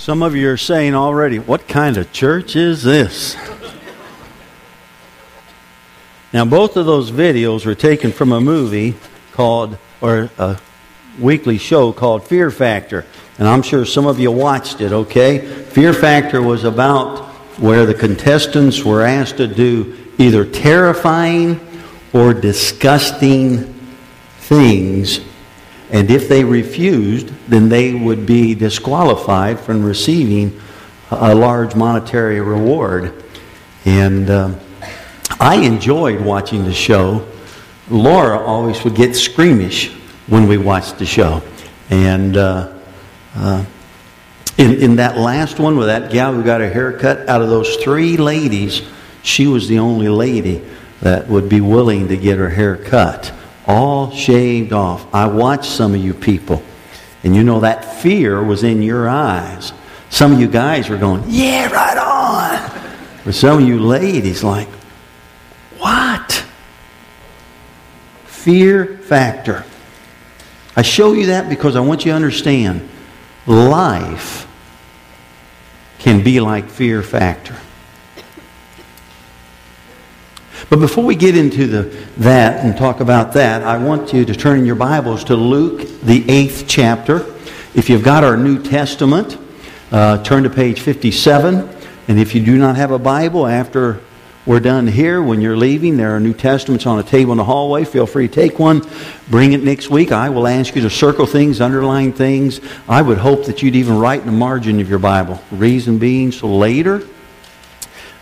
Some of you are saying already, what kind of church is this? Now, both of those videos were taken from a movie called, or a weekly show called Fear Factor. And I'm sure some of you watched it, okay? Fear Factor was about where the contestants were asked to do either terrifying or disgusting things and if they refused, then they would be disqualified from receiving a large monetary reward. And uh, I enjoyed watching the show. Laura always would get squeamish when we watched the show. And uh, uh, in, in that last one with that gal who got her hair cut, out of those three ladies, she was the only lady that would be willing to get her hair cut all shaved off. I watched some of you people, and you know that fear was in your eyes. Some of you guys were going, Yeah, right on. But some of you ladies, like, What? Fear factor. I show you that because I want you to understand life can be like fear factor. But before we get into the, that and talk about that, I want you to turn in your Bibles to Luke, the eighth chapter. If you've got our New Testament, uh, turn to page 57. And if you do not have a Bible after we're done here, when you're leaving, there are New Testaments on a table in the hallway. Feel free to take one. Bring it next week. I will ask you to circle things, underline things. I would hope that you'd even write in the margin of your Bible. Reason being, so later,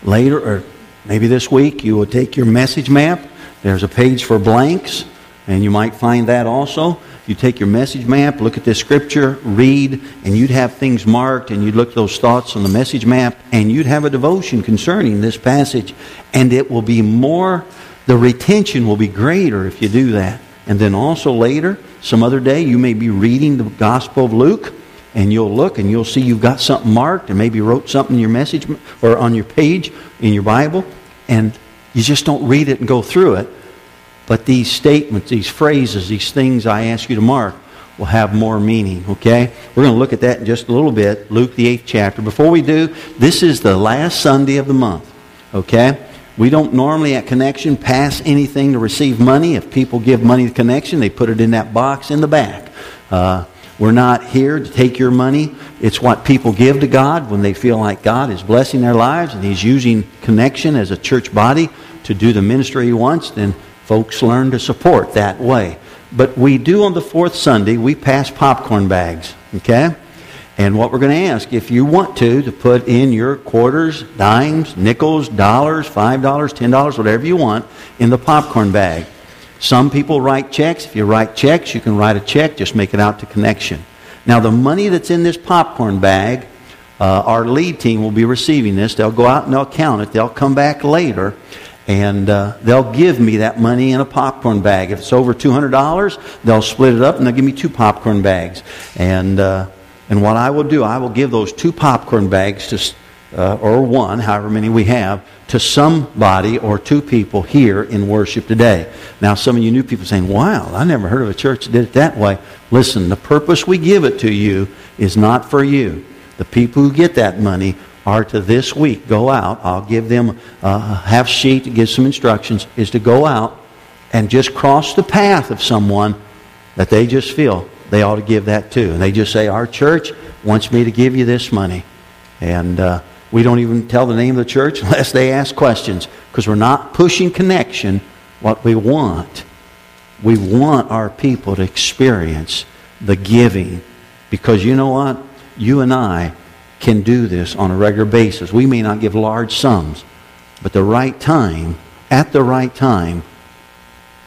later, or Maybe this week you will take your message map. There's a page for blanks, and you might find that also. You take your message map, look at this scripture, read, and you'd have things marked, and you'd look those thoughts on the message map, and you'd have a devotion concerning this passage. And it will be more, the retention will be greater if you do that. And then also later, some other day, you may be reading the Gospel of Luke and you'll look and you'll see you've got something marked and maybe wrote something in your message or on your page in your Bible, and you just don't read it and go through it. But these statements, these phrases, these things I ask you to mark will have more meaning, okay? We're going to look at that in just a little bit, Luke the 8th chapter. Before we do, this is the last Sunday of the month, okay? We don't normally at Connection pass anything to receive money. If people give money to Connection, they put it in that box in the back. Uh, we're not here to take your money. It's what people give to God when they feel like God is blessing their lives and He's using connection as a church body to do the ministry He wants. Then folks learn to support that way. But we do on the fourth Sunday, we pass popcorn bags, okay? And what we're going to ask, if you want to, to put in your quarters, dimes, nickels, dollars, $5, $10, whatever you want, in the popcorn bag. Some people write checks. If you write checks, you can write a check, just make it out to connection. Now, the money that's in this popcorn bag, uh, our lead team will be receiving this. They'll go out and they'll count it. They'll come back later and uh, they'll give me that money in a popcorn bag. If it's over $200, they'll split it up and they'll give me two popcorn bags. And, uh, and what I will do, I will give those two popcorn bags to uh, or one, however many we have, to somebody or two people here in worship today. Now, some of you new people saying, wow, I never heard of a church that did it that way. Listen, the purpose we give it to you is not for you. The people who get that money are to this week go out. I'll give them a half sheet to give some instructions, is to go out and just cross the path of someone that they just feel they ought to give that to. And they just say, Our church wants me to give you this money. And uh, we don't even tell the name of the church unless they ask questions because we're not pushing connection. What we want, we want our people to experience the giving because you know what? You and I can do this on a regular basis. We may not give large sums, but the right time, at the right time,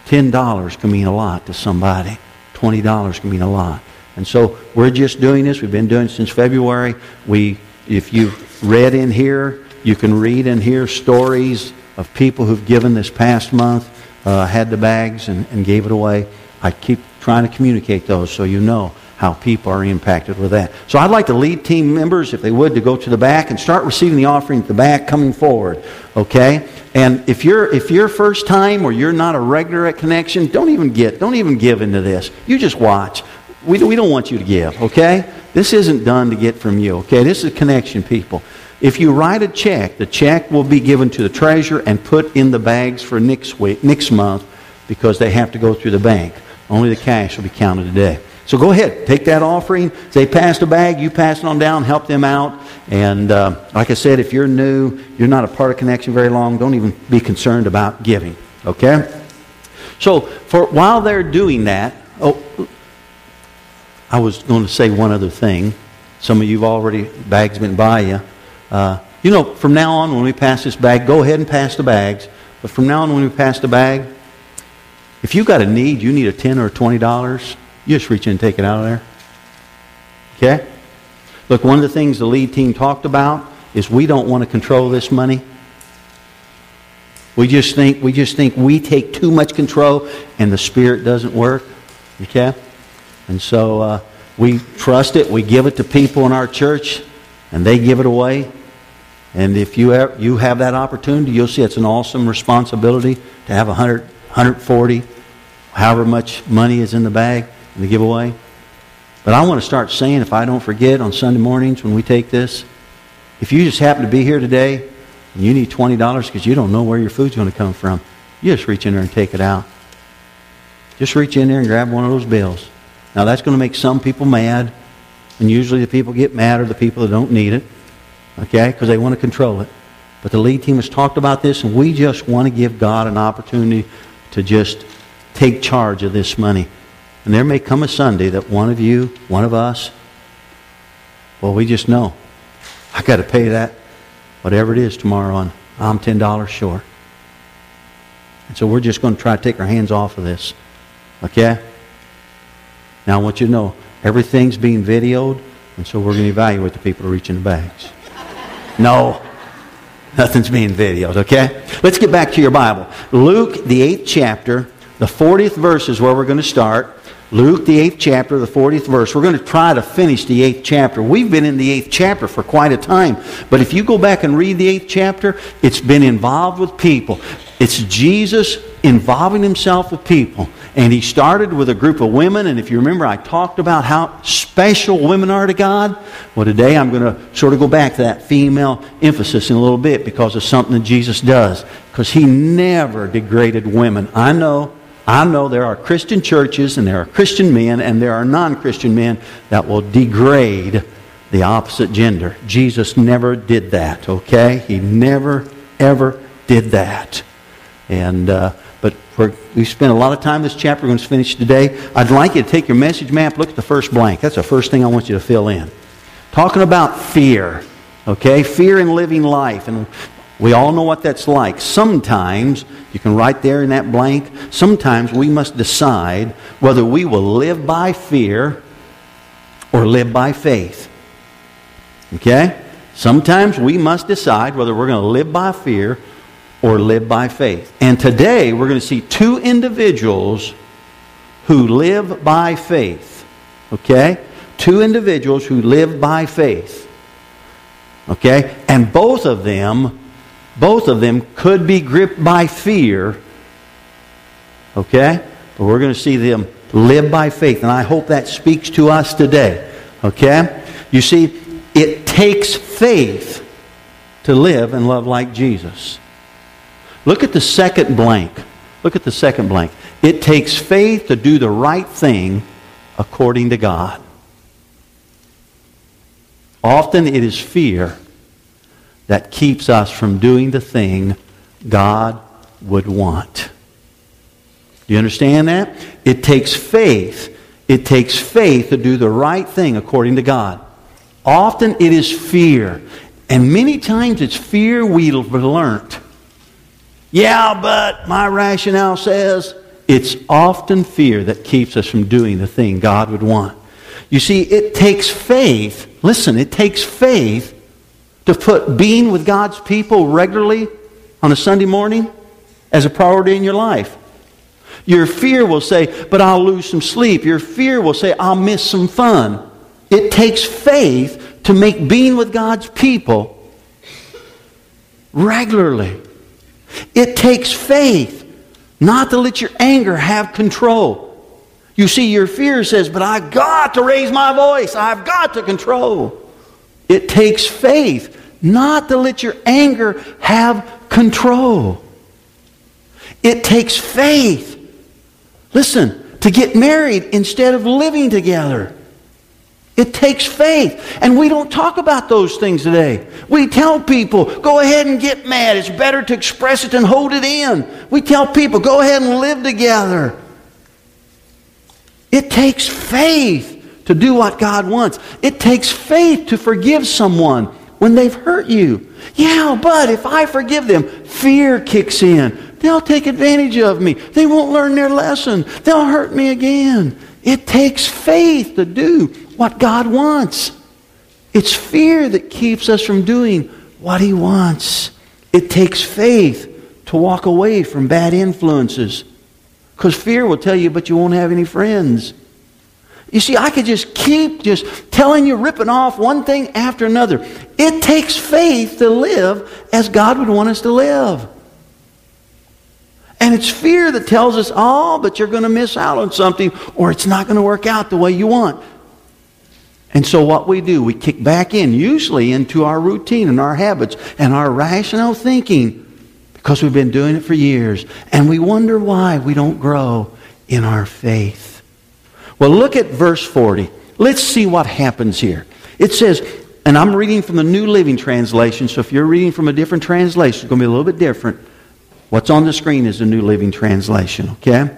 $10 can mean a lot to somebody. $20 can mean a lot. And so we're just doing this. We've been doing it since February. We, if you've read in here. You can read and hear stories of people who've given this past month, uh, had the bags and, and gave it away. I keep trying to communicate those so you know how people are impacted with that. So I'd like the lead team members, if they would, to go to the back and start receiving the offering at the back coming forward. Okay? And if you're if you're first time or you're not a regular at Connection, don't even get don't even give into this. You just watch. We, we don't want you to give, okay? This isn't done to get from you, okay? This is connection, people. If you write a check, the check will be given to the treasurer and put in the bags for next week, next month, because they have to go through the bank. Only the cash will be counted today. So go ahead, take that offering. They pass the bag, you pass it on down, help them out. And uh, like I said, if you're new, you're not a part of Connection very long, don't even be concerned about giving. Okay? So for while they're doing that, oh, I was going to say one other thing. Some of you've already bags been by you. Uh, you know, from now on, when we pass this bag, go ahead and pass the bags. But from now on, when we pass the bag, if you've got a need, you need a ten or twenty dollars, you just reach in and take it out of there. Okay? Look, one of the things the lead team talked about is we don't want to control this money. We just think we just think we take too much control and the spirit doesn't work. Okay? And so uh, we trust it. We give it to people in our church, and they give it away. And if you have, you have that opportunity, you'll see it's an awesome responsibility to have 100, 140, however much money is in the bag and the giveaway. But I want to start saying, if I don't forget on Sunday mornings when we take this, if you just happen to be here today and you need $20 because you don't know where your food's going to come from, you just reach in there and take it out. Just reach in there and grab one of those bills. Now, that's going to make some people mad. And usually the people get mad are the people that don't need it, okay, because they want to control it. But the lead team has talked about this, and we just want to give God an opportunity to just take charge of this money. And there may come a Sunday that one of you, one of us, well, we just know, I got to pay that, whatever it is tomorrow, and I'm $10 short. And so we're just going to try to take our hands off of this. Okay? Now I want you to know, everything's being videoed, and so we're going to evaluate the people who reach in the bags. No, nothing's being videoed, okay? Let's get back to your Bible. Luke, the 8th chapter, the 40th verse is where we're going to start. Luke, the 8th chapter, the 40th verse. We're going to try to finish the 8th chapter. We've been in the 8th chapter for quite a time. But if you go back and read the 8th chapter, it's been involved with people. It's Jesus involving himself with people. And he started with a group of women. And if you remember, I talked about how special women are to God. Well, today I'm going to sort of go back to that female emphasis in a little bit because of something that Jesus does. Because he never degraded women. I know I know there are Christian churches and there are Christian men and there are non Christian men that will degrade the opposite gender. Jesus never did that, okay? He never, ever did that. And, uh, but we spent a lot of time this chapter. We're going to finish today. I'd like you to take your message map, look at the first blank. That's the first thing I want you to fill in. Talking about fear, okay? Fear in living life. And we all know what that's like. Sometimes, you can write there in that blank, sometimes we must decide whether we will live by fear or live by faith. Okay? Sometimes we must decide whether we're going to live by fear or live by faith. And today we're going to see two individuals who live by faith. Okay? Two individuals who live by faith. Okay? And both of them both of them could be gripped by fear. Okay? But we're going to see them live by faith. And I hope that speaks to us today. Okay? You see, it takes faith to live and love like Jesus. Look at the second blank. Look at the second blank. It takes faith to do the right thing according to God. Often it is fear that keeps us from doing the thing God would want. Do you understand that? It takes faith. It takes faith to do the right thing according to God. Often it is fear. And many times it's fear we've learned. Yeah, but my rationale says it's often fear that keeps us from doing the thing God would want. You see, it takes faith. Listen, it takes faith to put being with God's people regularly on a Sunday morning as a priority in your life. Your fear will say, but I'll lose some sleep. Your fear will say, I'll miss some fun. It takes faith to make being with God's people regularly. It takes faith not to let your anger have control. You see, your fear says, but I've got to raise my voice. I've got to control. It takes faith not to let your anger have control. It takes faith. Listen, to get married instead of living together. It takes faith. And we don't talk about those things today. We tell people, go ahead and get mad. It's better to express it than hold it in. We tell people, go ahead and live together. It takes faith to do what God wants. It takes faith to forgive someone when they've hurt you. Yeah, but if I forgive them, fear kicks in. They'll take advantage of me. They won't learn their lesson. They'll hurt me again. It takes faith to do what God wants. It's fear that keeps us from doing what He wants. It takes faith to walk away from bad influences. Because fear will tell you, but you won't have any friends. You see, I could just keep just telling you, ripping off one thing after another. It takes faith to live as God would want us to live. And it's fear that tells us, oh, but you're going to miss out on something or it's not going to work out the way you want. And so what we do, we kick back in, usually into our routine and our habits and our rational thinking because we've been doing it for years. And we wonder why we don't grow in our faith. Well, look at verse 40. Let's see what happens here. It says, and I'm reading from the New Living Translation, so if you're reading from a different translation, it's going to be a little bit different. What's on the screen is the New Living Translation, okay?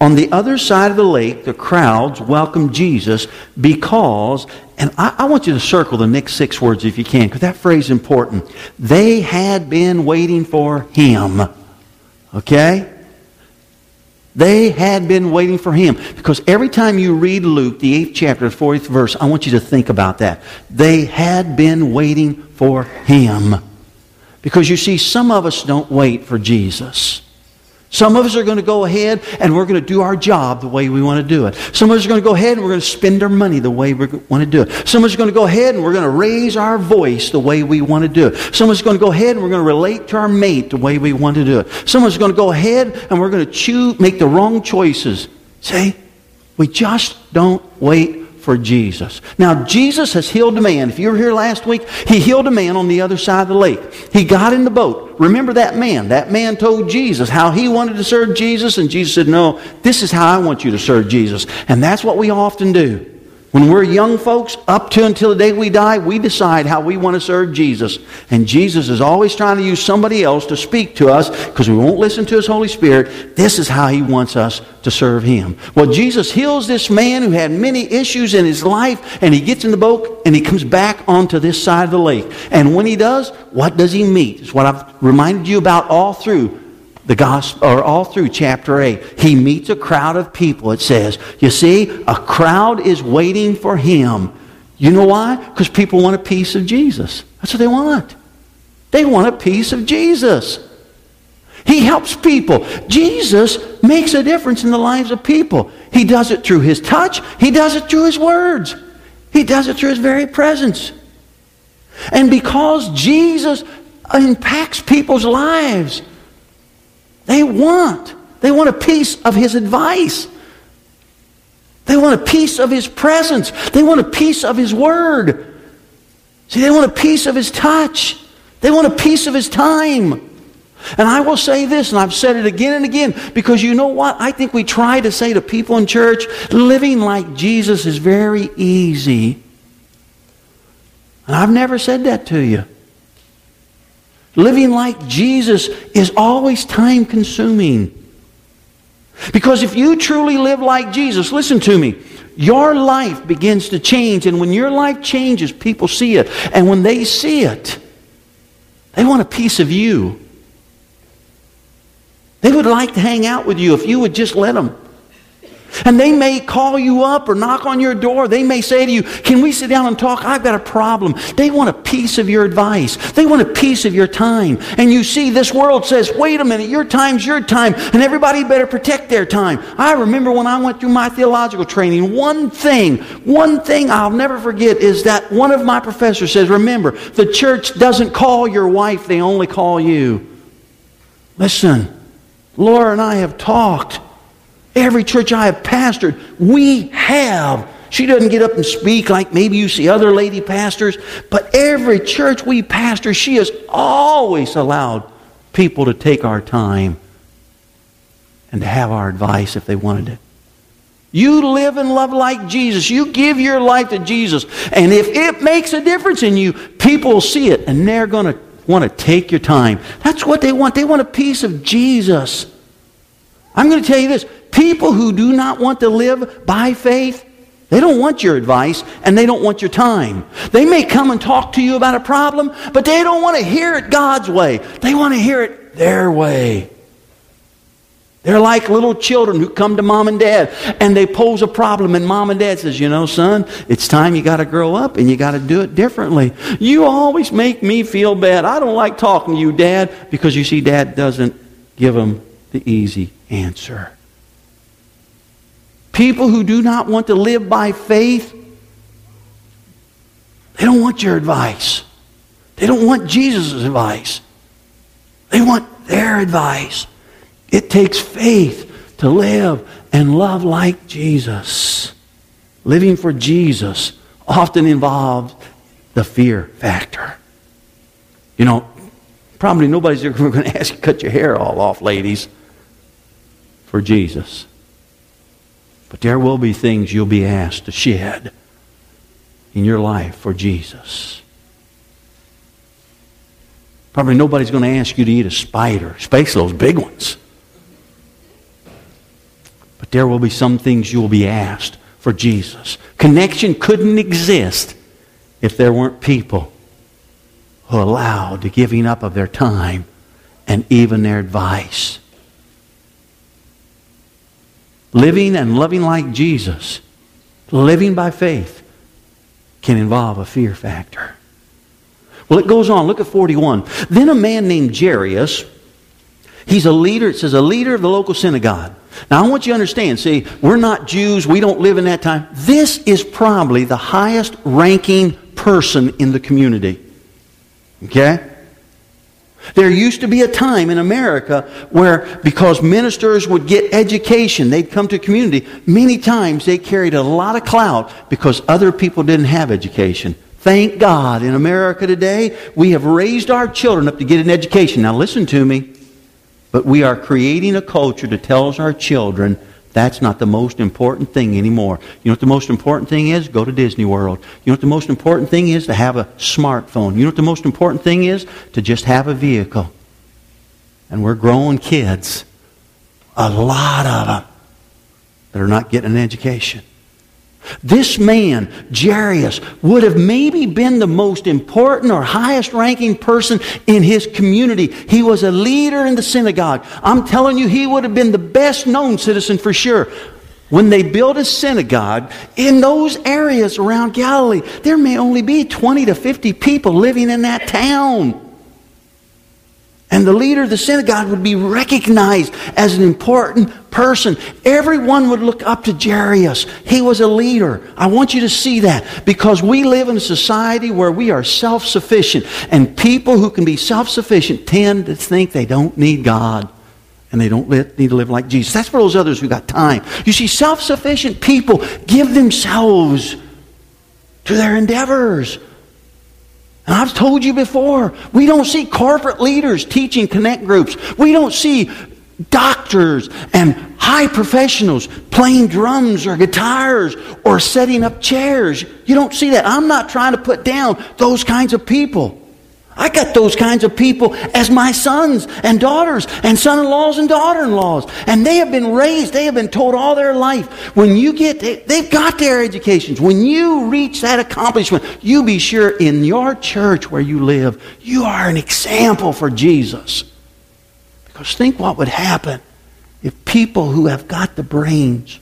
On the other side of the lake, the crowds welcomed Jesus because, and I, I, want you to circle the next six words if you can, because that phrase is important. They had been waiting for him. Okay? They had been waiting for him. Because every time you read Luke, the eighth chapter, the 40th verse, I want you to think about that. They had been waiting for him. Because you see, some of us don't wait for Jesus. Some of us are going to go ahead and we're going to do our job the way we want to do it. Some of us are going to go ahead and we're going to spend our money the way we want to do it. Some of us are going to go ahead and we're going to raise our voice the way we want to do it. Some of us are going to go ahead and we're going to relate to our mate the way we want to do it. Some of us are going to go ahead and we're going to choose, make the wrong choices. See? We just don't wait for Jesus. Now, Jesus has healed a man. If you were here last week, he healed a man on the other side of the lake. He got in the boat. Remember that man. That man told Jesus how he wanted to serve Jesus, and Jesus said, No, this is how I want you to serve Jesus. And that's what we often do. When we're young folks, up to until the day we die, we decide how we want to serve Jesus. And Jesus is always trying to use somebody else to speak to us because we won't listen to His Holy Spirit. This is how He wants us to serve Him. Well, Jesus heals this man who had many issues in his life, and he gets in the boat and he comes back onto this side of the lake. And when he does, what does he meet? It's what I've reminded you about all through the gospel or all through chapter 8 he meets a crowd of people. It says you see a crowd is waiting for him. You know why? Because people want a piece of jesus. That's what they want. They want a piece of jesus. He helps people. Jesus makes a difference in the lives of people. He does it through his touch. He does it through his words. He does it through his very presence. And because jesus impacts people's lives they want. They want a piece of his advice. They want a piece of his presence. They want a piece of his word. See, they want a piece of his touch. They want a piece of his time. And I will say this, and I've said it again and again, because you know what? I think we try to say to people in church, living like Jesus is very easy. And I've never said that to you. Living like Jesus is always time consuming. Because if you truly live like Jesus, listen to me, your life begins to change. And when your life changes, people see it. And when they see it, they want a piece of you. They would like to hang out with you if you would just let them. And they may call you up or knock on your door. They may say to you, Can we sit down and talk? I've got a problem. They want a piece of your advice, they want a piece of your time. And you see, this world says, Wait a minute, your time's your time, and everybody better protect their time. I remember when I went through my theological training, one thing, one thing I'll never forget is that one of my professors says, Remember, the church doesn't call your wife, they only call you. Listen, Laura and I have talked. Every church I have pastored, we have. She doesn't get up and speak like maybe you see other lady pastors, but every church we pastor, she has always allowed people to take our time and to have our advice if they wanted it. You live and love like Jesus. You give your life to Jesus. And if it makes a difference in you, people will see it and they're going to want to take your time. That's what they want. They want a piece of Jesus. I'm going to tell you this people who do not want to live by faith, they don't want your advice and they don't want your time. They may come and talk to you about a problem, but they don't want to hear it God's way. They want to hear it their way. They're like little children who come to mom and dad and they pose a problem, and mom and dad says, You know, son, it's time you got to grow up and you got to do it differently. You always make me feel bad. I don't like talking to you, dad, because you see, dad doesn't give them the easy answer. People who do not want to live by faith, they don't want your advice. They don't want Jesus' advice. They want their advice. It takes faith to live and love like Jesus. Living for Jesus often involves the fear factor. You know, probably nobody's ever going to ask you to cut your hair all off, ladies, for Jesus. But there will be things you'll be asked to shed in your life for Jesus. Probably nobody's going to ask you to eat a spider, especially those big ones. But there will be some things you will be asked for Jesus. Connection couldn't exist if there weren't people who allowed the giving up of their time and even their advice. Living and loving like Jesus, living by faith, can involve a fear factor. Well, it goes on. Look at 41. Then a man named Jairus, he's a leader, it says a leader of the local synagogue. Now, I want you to understand, see, we're not Jews, we don't live in that time. This is probably the highest ranking person in the community. Okay? There used to be a time in America where, because ministers would get education, they'd come to community, many times they carried a lot of clout because other people didn't have education. Thank God in America today, we have raised our children up to get an education. Now, listen to me. But we are creating a culture that tells our children that's not the most important thing anymore. You know what the most important thing is? Go to Disney World. You know what the most important thing is? To have a smartphone. You know what the most important thing is? To just have a vehicle. And we're growing kids, a lot of them, that are not getting an education. This man, Jairus, would have maybe been the most important or highest ranking person in his community. He was a leader in the synagogue. I'm telling you, he would have been the best known citizen for sure. When they built a synagogue in those areas around Galilee, there may only be 20 to 50 people living in that town. And the leader of the synagogue would be recognized as an important person. Everyone would look up to Jairus. He was a leader. I want you to see that because we live in a society where we are self sufficient. And people who can be self sufficient tend to think they don't need God and they don't need to live like Jesus. That's for those others who got time. You see, self sufficient people give themselves to their endeavors. And I've told you before, we don't see corporate leaders teaching connect groups. We don't see doctors and high professionals playing drums or guitars or setting up chairs. You don't see that. I'm not trying to put down those kinds of people. I got those kinds of people as my sons and daughters and son in laws and daughter in laws. And they have been raised, they have been told all their life when you get, they've got their educations. When you reach that accomplishment, you be sure in your church where you live, you are an example for Jesus. Because think what would happen if people who have got the brains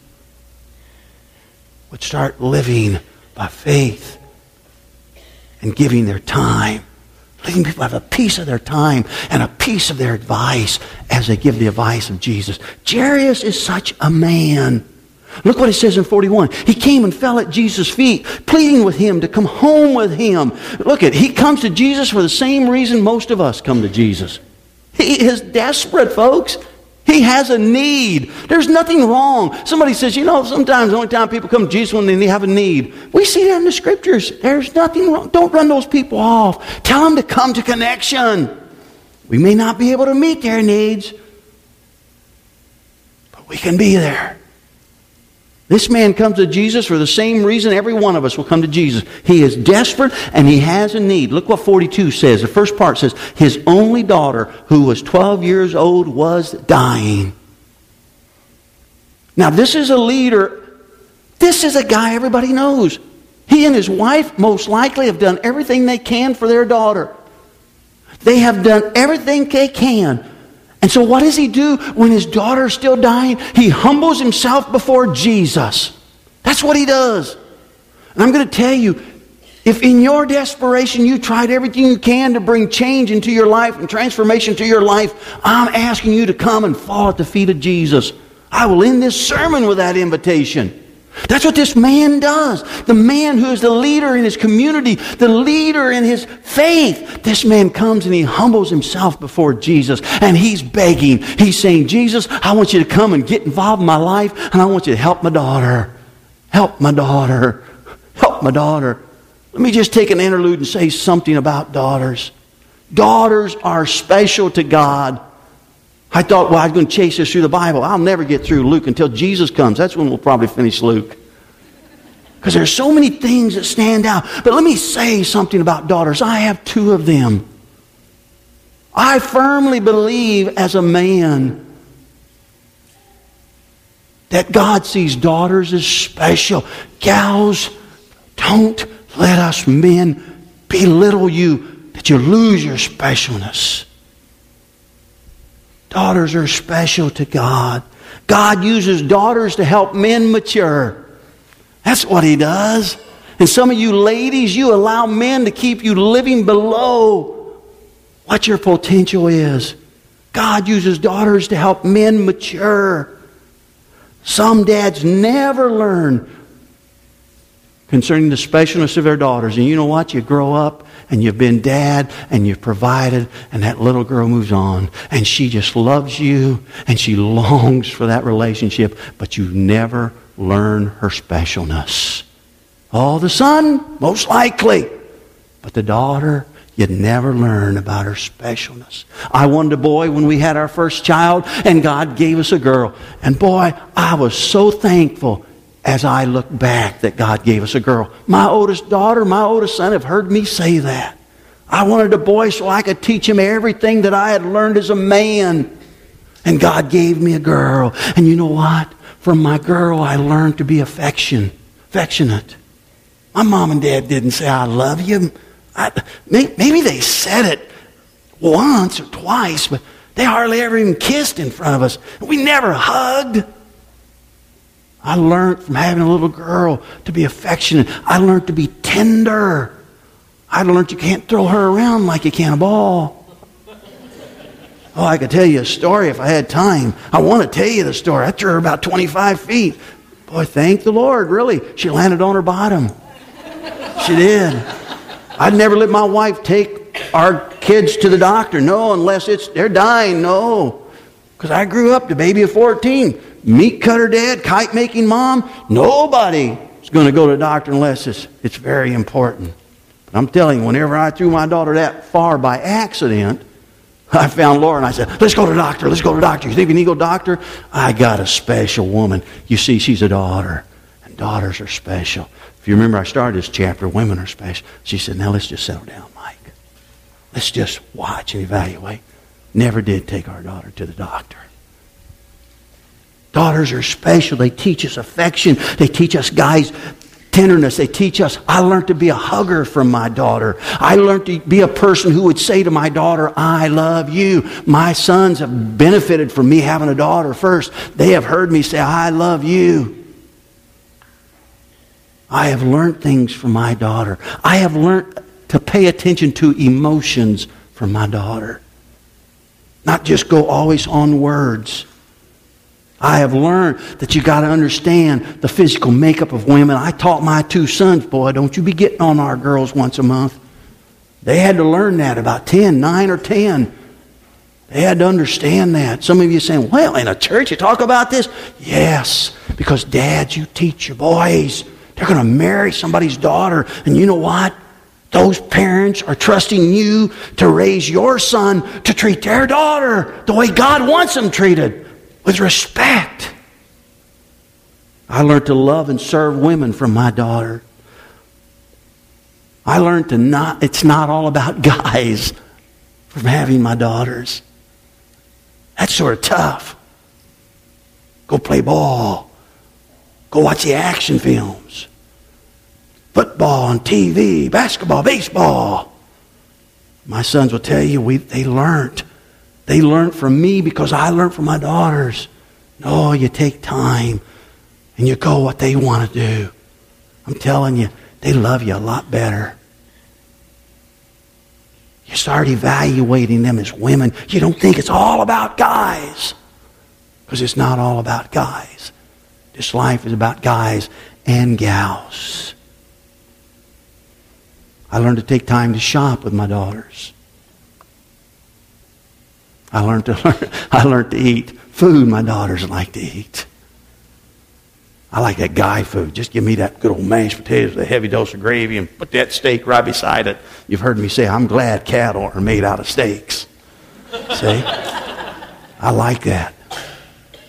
would start living by faith and giving their time Letting people have a piece of their time and a piece of their advice as they give the advice of Jesus. Jairus is such a man. Look what it says in 41. He came and fell at Jesus' feet, pleading with him to come home with him. Look at, he comes to Jesus for the same reason most of us come to Jesus. He is desperate, folks. He has a need. There's nothing wrong. Somebody says, you know, sometimes the only time people come to Jesus when they have a need. We see that in the scriptures. There's nothing wrong. Don't run those people off. Tell them to come to connection. We may not be able to meet their needs, but we can be there. This man comes to Jesus for the same reason every one of us will come to Jesus. He is desperate and he has a need. Look what 42 says. The first part says, His only daughter, who was 12 years old, was dying. Now, this is a leader. This is a guy everybody knows. He and his wife most likely have done everything they can for their daughter. They have done everything they can and so, what does he do when his daughter's still dying? He humbles himself before Jesus. That's what he does. And I'm going to tell you if in your desperation you tried everything you can to bring change into your life and transformation to your life, I'm asking you to come and fall at the feet of Jesus. I will end this sermon with that invitation. That's what this man does. The man who is the leader in his community, the leader in his faith. This man comes and he humbles himself before Jesus and he's begging. He's saying, Jesus, I want you to come and get involved in my life and I want you to help my daughter. Help my daughter. Help my daughter. Let me just take an interlude and say something about daughters. Daughters are special to God. I thought, well, I was going to chase this through the Bible. I'll never get through Luke until Jesus comes. That's when we'll probably finish Luke. Because there's so many things that stand out. But let me say something about daughters. I have two of them. I firmly believe as a man that God sees daughters as special. Gals, don't let us men belittle you that you lose your specialness. Daughters are special to God. God uses daughters to help men mature. That's what He does. And some of you ladies, you allow men to keep you living below what your potential is. God uses daughters to help men mature. Some dads never learn concerning the specialness of their daughters. And you know what? You grow up and you've been dad and you've provided and that little girl moves on and she just loves you and she longs for that relationship, but you never learn her specialness. Oh, the son, most likely. But the daughter, you'd never learn about her specialness. I wanted a boy when we had our first child, and God gave us a girl. And boy, I was so thankful as I look back that God gave us a girl. My oldest daughter, my oldest son have heard me say that. I wanted a boy so I could teach him everything that I had learned as a man. And God gave me a girl. And you know what? From my girl, I learned to be affection, affectionate. My mom and dad didn't say, I love you. I, maybe they said it once or twice, but they hardly ever even kissed in front of us. We never hugged. I learned from having a little girl to be affectionate. I learned to be tender. I learned you can't throw her around like you can a ball. Oh, I could tell you a story if I had time. I want to tell you the story. I threw her about 25 feet. Boy, thank the Lord, really. She landed on her bottom. She did. I'd never let my wife take our kids to the doctor. No, unless it's they're dying. No. Because I grew up the baby of 14 meat cutter dad, kite making mom. Nobody is going to go to doctor unless it's, it's very important. But I'm telling you, whenever I threw my daughter that far by accident, I found Laura and I said, Let's go to doctor. Let's go to doctor. You think we need to go to doctor? I got a special woman. You see, she's a daughter, and daughters are special. If you remember, I started this chapter, Women Are Special. She said, Now let's just settle down, Mike. Let's just watch and evaluate. Never did take our daughter to the doctor. Daughters are special. They teach us affection. They teach us guys tenderness. They teach us. I learned to be a hugger from my daughter. I learned to be a person who would say to my daughter, I love you. My sons have benefited from me having a daughter first. They have heard me say, I love you. I have learned things from my daughter. I have learned to pay attention to emotions from my daughter. Not just go always on words. I have learned that you got to understand the physical makeup of women. I taught my two sons, boy, don't you be getting on our girls once a month. They had to learn that about 10, 9 or 10. They had to understand that. Some of you saying, well, in a church you talk about this? Yes, because dads, you teach your boys. They're going to marry somebody's daughter. And you know what? Those parents are trusting you to raise your son to treat their daughter the way God wants them treated, with respect. I learned to love and serve women from my daughter. I learned to not, it's not all about guys from having my daughters. That's sort of tough. Go play ball. Go watch the action films. Football on TV, basketball, baseball. My sons will tell you we, they learned. They learned from me because I learned from my daughters. No, you take time and you go what they want to do. I'm telling you, they love you a lot better. You start evaluating them as women. You don't think it's all about guys. Because it's not all about guys. This life is about guys and gals. I learned to take time to shop with my daughters. I learned to learn, I learned to eat food my daughters like to eat. I like that guy food. Just give me that good old mashed potatoes with a heavy dose of gravy and put that steak right beside it. You've heard me say, I'm glad cattle are made out of steaks. See? I like that.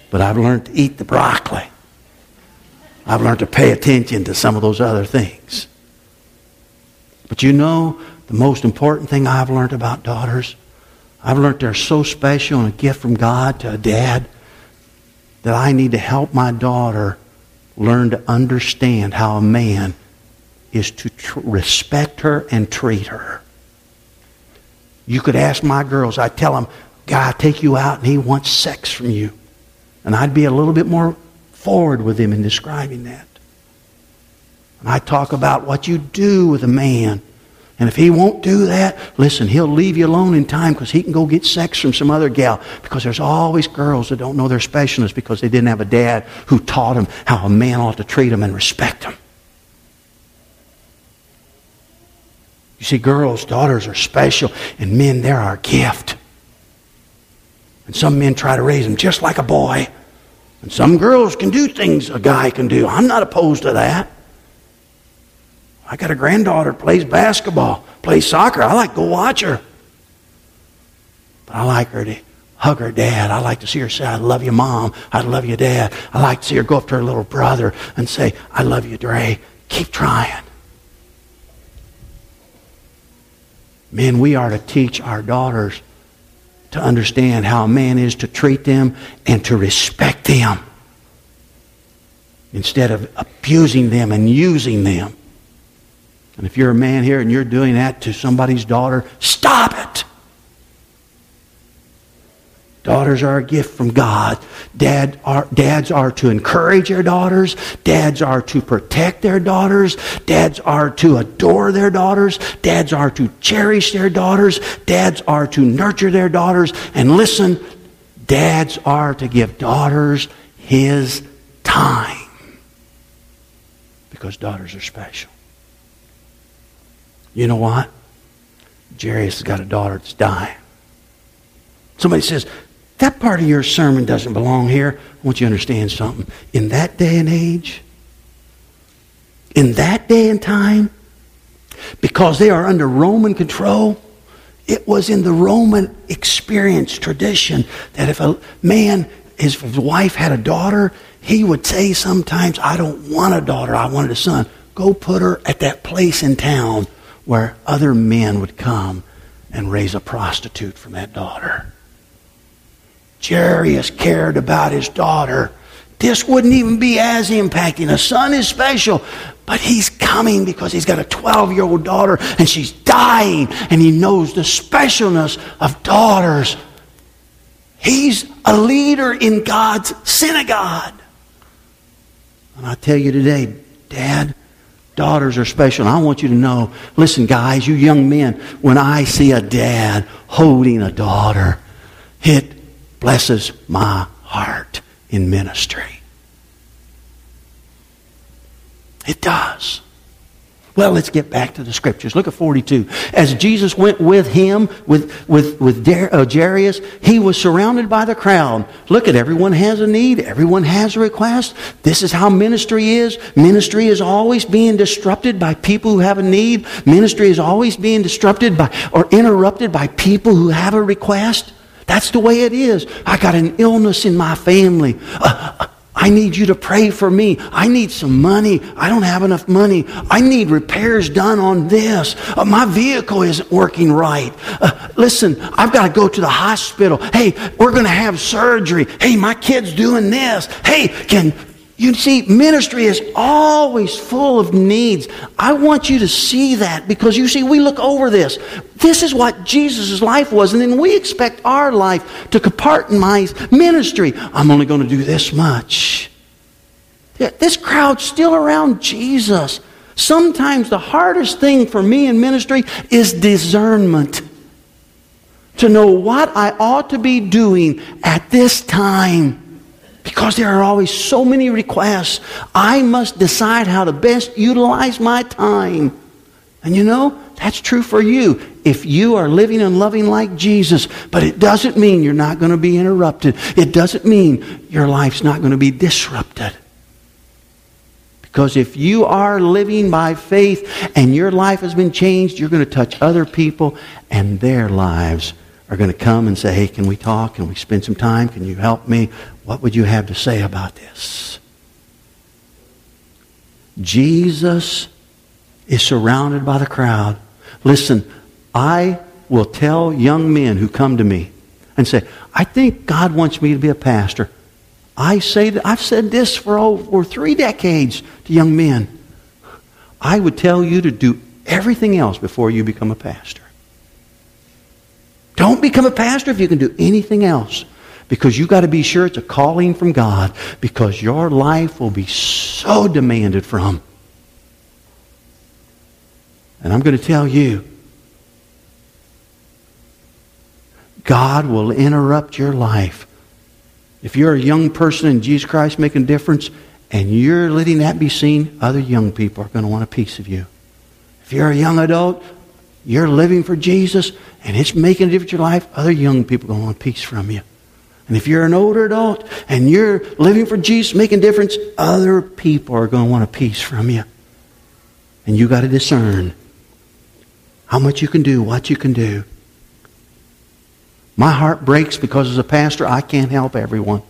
But I've learned to eat the broccoli. I've learned to pay attention to some of those other things. But you know, the most important thing I've learned about daughters, I've learned they're so special and a gift from God to a dad that I need to help my daughter learn to understand how a man is to tr- respect her and treat her. You could ask my girls, I'd tell them, God, take you out and he wants sex from you. And I'd be a little bit more forward with him in describing that. And I talk about what you do with a man and if he won't do that, listen, he'll leave you alone in time because he can go get sex from some other gal. Because there's always girls that don't know their specialness because they didn't have a dad who taught them how a man ought to treat them and respect them. You see, girls, daughters are special, and men, they're our gift. And some men try to raise them just like a boy. And some girls can do things a guy can do. I'm not opposed to that. I got a granddaughter plays basketball, plays soccer. I like to go watch her. But I like her to hug her dad. I like to see her say, I love you, mom. I love you, dad. I like to see her go up to her little brother and say, I love you, Dre. Keep trying. Men, we are to teach our daughters to understand how a man is to treat them and to respect them instead of abusing them and using them. And if you're a man here and you're doing that to somebody's daughter, stop it. Daughters are a gift from God. Dad are, dads are to encourage their daughters. Dads are to protect their daughters. Dads are to adore their daughters. Dads are to cherish their daughters. Dads are to nurture their daughters. And listen, dads are to give daughters his time. Because daughters are special. You know what? Jairus has got a daughter that's dying. Somebody says, that part of your sermon doesn't belong here. I want you to understand something. In that day and age, in that day and time, because they are under Roman control, it was in the Roman experience tradition that if a man, his, his wife had a daughter, he would say sometimes, I don't want a daughter, I wanted a son. Go put her at that place in town where other men would come and raise a prostitute from that daughter. Jairus cared about his daughter. This wouldn't even be as impacting. A son is special, but he's coming because he's got a 12 year old daughter and she's dying, and he knows the specialness of daughters. He's a leader in God's synagogue. And I tell you today, Dad, Daughters are special. And I want you to know listen, guys, you young men, when I see a dad holding a daughter, it blesses my heart in ministry. It does. Well, let's get back to the scriptures. Look at 42. As Jesus went with him, with, with, with uh, Jairus, he was surrounded by the crowd. Look at everyone has a need. Everyone has a request. This is how ministry is. Ministry is always being disrupted by people who have a need. Ministry is always being disrupted by or interrupted by people who have a request. That's the way it is. I got an illness in my family. Uh, I need you to pray for me. I need some money. I don't have enough money. I need repairs done on this. Uh, my vehicle isn't working right. Uh, listen, I've got to go to the hospital. Hey, we're going to have surgery. Hey, my kid's doing this. Hey, can you see, ministry is always full of needs. I want you to see that because you see, we look over this. This is what Jesus' life was, and then we expect our life to compartmentalize ministry. I'm only going to do this much. This crowd's still around Jesus. Sometimes the hardest thing for me in ministry is discernment. To know what I ought to be doing at this time. Because there are always so many requests, I must decide how to best utilize my time. And you know, that's true for you if you are living and loving like Jesus. But it doesn't mean you're not going to be interrupted. It doesn't mean your life's not going to be disrupted. Because if you are living by faith and your life has been changed, you're going to touch other people and their lives are going to come and say, hey, can we talk? Can we spend some time? Can you help me? What would you have to say about this? Jesus is surrounded by the crowd. Listen, I will tell young men who come to me and say, I think God wants me to be a pastor. I say that I've said this for over three decades to young men. I would tell you to do everything else before you become a pastor. Don't become a pastor if you can do anything else. Because you got to be sure it's a calling from God because your life will be so demanded from. And I'm going to tell you, God will interrupt your life. If you're a young person in Jesus Christ making a difference and you're letting that be seen, other young people are going to want a piece of you. If you're a young adult, you're living for Jesus and it's making a difference in your life, other young people are going to want peace from you. And if you're an older adult and you're living for Jesus, making a difference, other people are going to want a peace from you. And you got to discern how much you can do, what you can do. My heart breaks because as a pastor, I can't help everyone.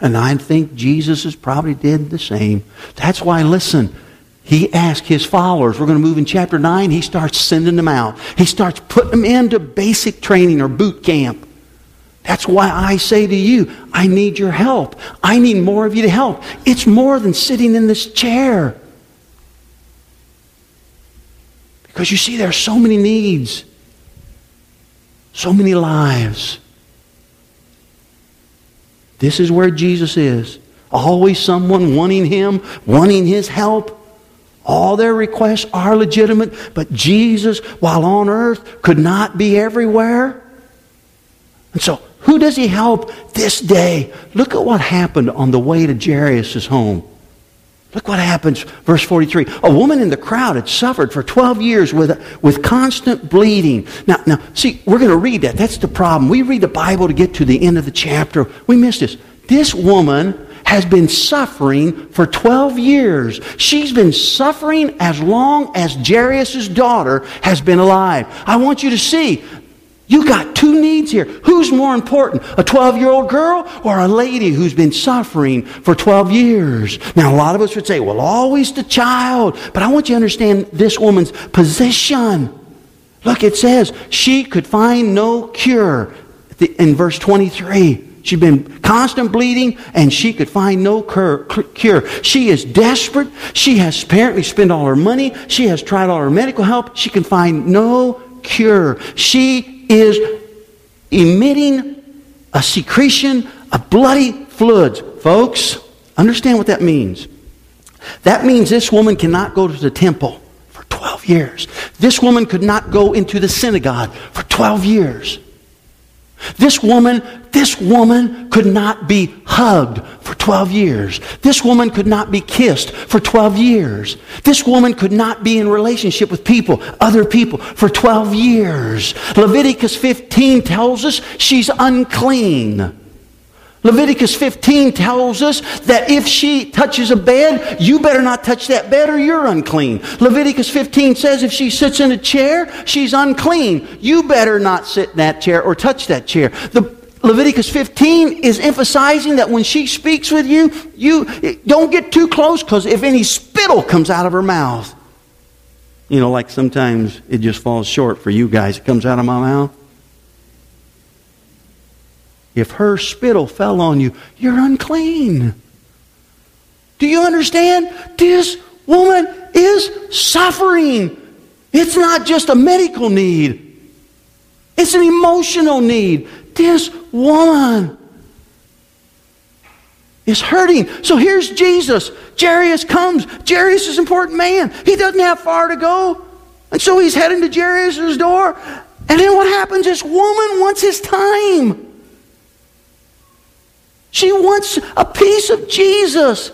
And I think Jesus has probably did the same. That's why, listen, he asked his followers, we're going to move in chapter 9, he starts sending them out. He starts putting them into basic training or boot camp. That's why I say to you, I need your help. I need more of you to help. It's more than sitting in this chair. Because you see, there are so many needs, so many lives. This is where Jesus is. Always someone wanting him, wanting his help. All their requests are legitimate, but Jesus, while on earth, could not be everywhere. And so, who does he help this day? Look at what happened on the way to Jairus' home. Look what happens, verse 43. A woman in the crowd had suffered for 12 years with, with constant bleeding. Now, now, see, we're going to read that. That's the problem. We read the Bible to get to the end of the chapter. We miss this. This woman has been suffering for 12 years. She's been suffering as long as Jairus' daughter has been alive. I want you to see you got two needs here. Who's more important, a 12 year old girl or a lady who's been suffering for 12 years? Now, a lot of us would say, well, always the child. But I want you to understand this woman's position. Look, it says she could find no cure in verse 23. She'd been constant bleeding and she could find no cure. She is desperate. She has apparently spent all her money. She has tried all her medical help. She can find no cure. She is emitting a secretion of bloody fluids. Folks, understand what that means. That means this woman cannot go to the temple for 12 years. This woman could not go into the synagogue for 12 years. This woman, this woman could not be hugged for 12 years. This woman could not be kissed for 12 years. This woman could not be in relationship with people, other people, for 12 years. Leviticus 15 tells us she's unclean. Leviticus 15 tells us that if she touches a bed, you better not touch that bed or you're unclean. Leviticus 15 says if she sits in a chair, she's unclean. You better not sit in that chair or touch that chair. The Leviticus 15 is emphasizing that when she speaks with you, you don't get too close because if any spittle comes out of her mouth, you know, like sometimes it just falls short for you guys. It comes out of my mouth if her spittle fell on you, you're unclean. Do you understand? This woman is suffering. It's not just a medical need, it's an emotional need. This woman is hurting. So here's Jesus. Jairus comes. Jairus is an important man. He doesn't have far to go. And so he's heading to Jairus' door. And then what happens? This woman wants his time. She wants a piece of Jesus.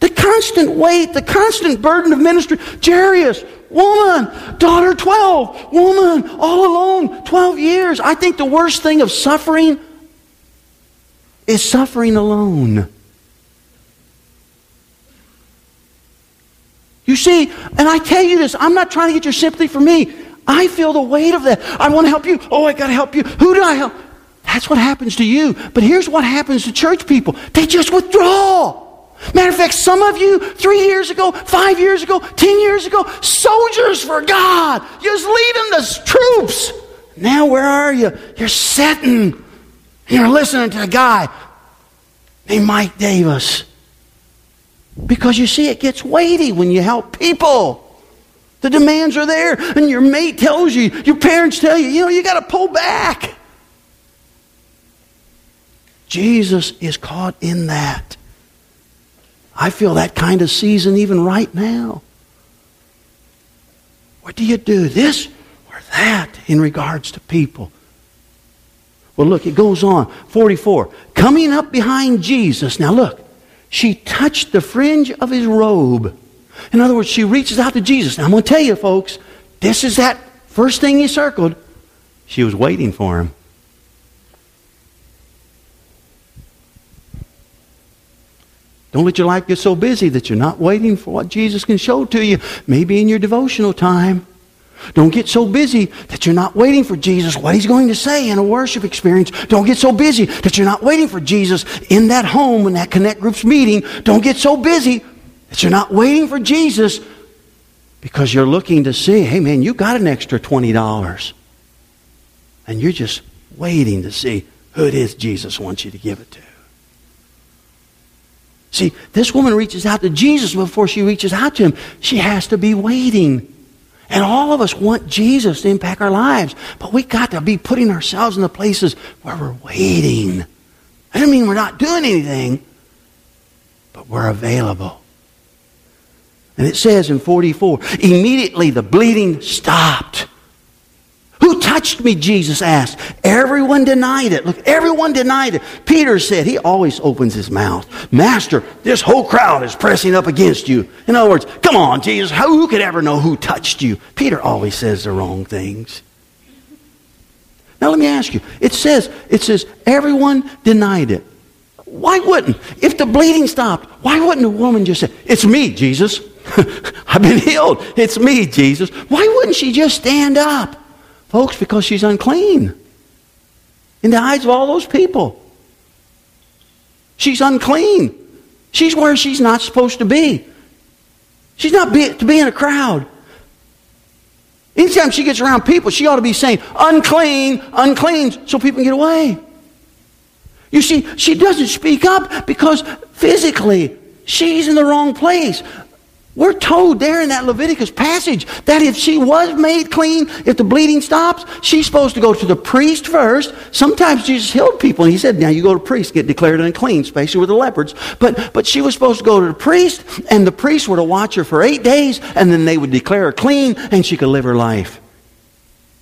The constant weight, the constant burden of ministry. Jairus, woman, daughter 12, woman, all alone, 12 years. I think the worst thing of suffering is suffering alone. You see, and I tell you this, I'm not trying to get your sympathy for me. I feel the weight of that. I want to help you. Oh, I got to help you. Who do I help? That's what happens to you. But here's what happens to church people they just withdraw. Matter of fact, some of you, three years ago, five years ago, ten years ago, soldiers for God. You're leading the troops. Now, where are you? You're sitting. You're listening to a guy named Mike Davis. Because you see, it gets weighty when you help people. The demands are there, and your mate tells you, your parents tell you, you know, you got to pull back. Jesus is caught in that. I feel that kind of season even right now. What do you do? This or that in regards to people? Well, look, it goes on. 44. Coming up behind Jesus. Now, look. She touched the fringe of his robe. In other words, she reaches out to Jesus. Now, I'm going to tell you, folks, this is that first thing he circled. She was waiting for him. Don't let your life get so busy that you're not waiting for what Jesus can show to you, maybe in your devotional time. Don't get so busy that you're not waiting for Jesus, what he's going to say in a worship experience. Don't get so busy that you're not waiting for Jesus in that home, in that Connect Groups meeting. Don't get so busy that you're not waiting for Jesus because you're looking to see, hey man, you got an extra $20. And you're just waiting to see who it is Jesus wants you to give it to. See, this woman reaches out to Jesus before she reaches out to him. She has to be waiting. And all of us want Jesus to impact our lives, but we got to be putting ourselves in the places where we're waiting. I don't mean we're not doing anything, but we're available. And it says in 44, immediately the bleeding stopped. Touched me? Jesus asked. Everyone denied it. Look, everyone denied it. Peter said, he always opens his mouth. Master, this whole crowd is pressing up against you. In other words, come on, Jesus, who could ever know who touched you? Peter always says the wrong things. Now let me ask you. It says, it says, everyone denied it. Why wouldn't? If the bleeding stopped, why wouldn't a woman just say, It's me, Jesus? I've been healed. It's me, Jesus. Why wouldn't she just stand up? Folks, because she's unclean in the eyes of all those people. She's unclean. She's where she's not supposed to be. She's not be, to be in a crowd. Anytime she gets around people, she ought to be saying, unclean, unclean, so people can get away. You see, she doesn't speak up because physically she's in the wrong place. We're told there in that Leviticus passage that if she was made clean, if the bleeding stops, she's supposed to go to the priest first. Sometimes Jesus healed people, and he said, Now you go to priest, get declared unclean, especially with the leopards. But, but she was supposed to go to the priest, and the priest were to watch her for eight days, and then they would declare her clean, and she could live her life.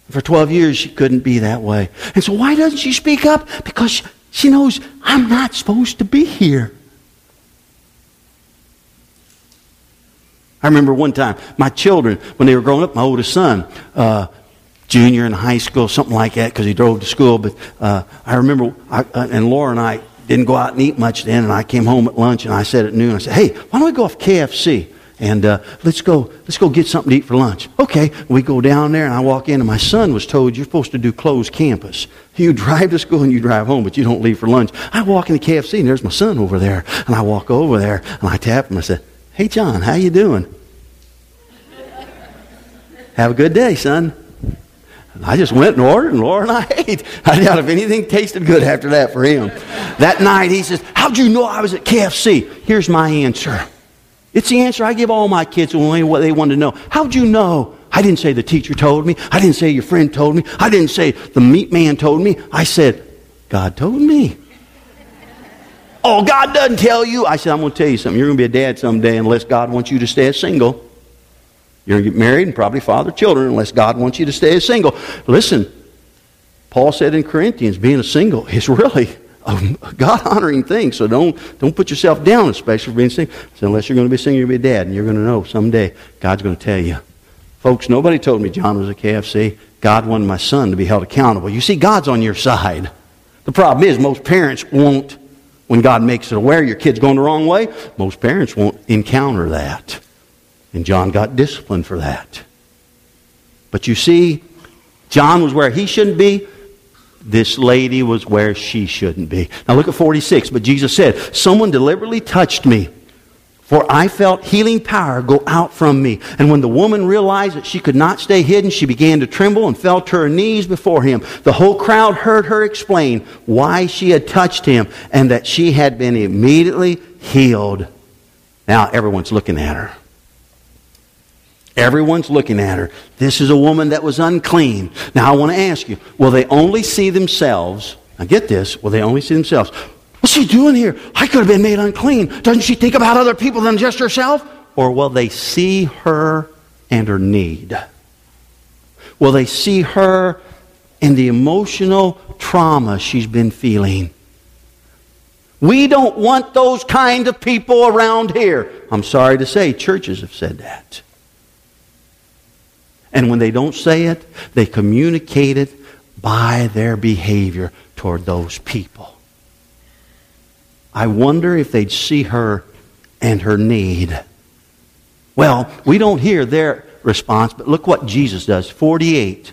For 12 years, she couldn't be that way. And so, why doesn't she speak up? Because she knows I'm not supposed to be here. I remember one time, my children, when they were growing up, my oldest son, uh, junior in high school, something like that, because he drove to school. But uh, I remember, I, uh, and Laura and I didn't go out and eat much then, and I came home at lunch, and I said at noon, I said, hey, why don't we go off KFC? And uh, let's go. Let's go get something to eat for lunch. Okay, we go down there, and I walk in, and my son was told you're supposed to do closed campus. You drive to school and you drive home, but you don't leave for lunch. I walk into KFC, and there's my son over there, and I walk over there, and I tap him. I said, Hey, John, how you doing? Have a good day, son. I just went and ordered, and Laura and I ate. I doubt if anything tasted good after that for him. That night, he says, How'd you know I was at KFC? Here's my answer. It's the answer I give all my kids when what they want to know. How'd you know? I didn't say the teacher told me. I didn't say your friend told me. I didn't say the meat man told me. I said, God told me. Oh, God doesn't tell you. I said, I'm going to tell you something. You're going to be a dad someday unless God wants you to stay single. You're going to get married and probably father children unless God wants you to stay single. Listen, Paul said in Corinthians, being a single is really a God honoring thing. So don't, don't put yourself down, especially for being single. So unless you're going to be single, you'll be a dad, and you're going to know someday God's going to tell you. Folks, nobody told me John was a KFC. God wanted my son to be held accountable. You see, God's on your side. The problem is, most parents won't when God makes it aware your kid's going the wrong way, most parents won't encounter that. And John got disciplined for that. But you see, John was where he shouldn't be. This lady was where she shouldn't be. Now look at 46. But Jesus said, Someone deliberately touched me for I felt healing power go out from me. And when the woman realized that she could not stay hidden, she began to tremble and fell to her knees before him. The whole crowd heard her explain why she had touched him and that she had been immediately healed. Now everyone's looking at her. Everyone's looking at her. This is a woman that was unclean. Now I want to ask you, will they only see themselves? Now get this, will they only see themselves? What's she doing here? I could have been made unclean. Doesn't she think about other people than just herself? Or will they see her and her need? Will they see her and the emotional trauma she's been feeling? We don't want those kind of people around here. I'm sorry to say, churches have said that. And when they don't say it, they communicate it by their behavior toward those people. I wonder if they'd see her and her need. Well, we don't hear their response, but look what Jesus does. 48.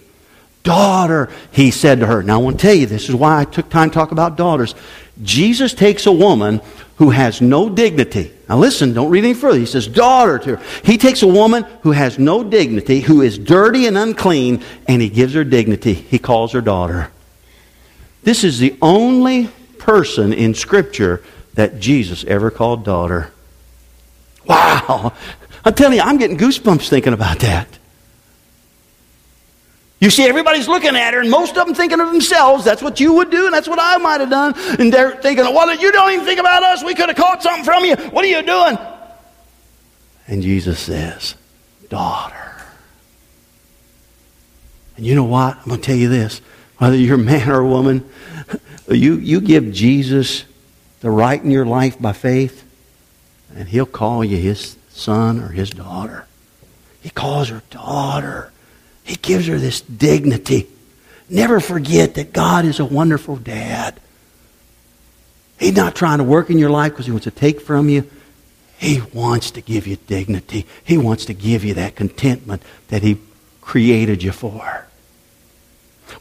Daughter, he said to her. Now, I want to tell you, this is why I took time to talk about daughters. Jesus takes a woman who has no dignity. Now, listen, don't read any further. He says, daughter to her. He takes a woman who has no dignity, who is dirty and unclean, and he gives her dignity. He calls her daughter. This is the only person in Scripture that Jesus ever called daughter. Wow! I'm telling you, I'm getting goosebumps thinking about that. You see, everybody's looking at her, and most of them thinking of themselves. That's what you would do, and that's what I might have done. And they're thinking, well, you don't even think about us. We could have caught something from you. What are you doing? And Jesus says, daughter. And you know what? I'm going to tell you this. Whether you're a man or a woman, you, you give Jesus the right in your life by faith, and he'll call you his son or his daughter. He calls her daughter. He gives her this dignity. Never forget that God is a wonderful dad. He's not trying to work in your life because he wants to take from you. He wants to give you dignity. He wants to give you that contentment that he created you for.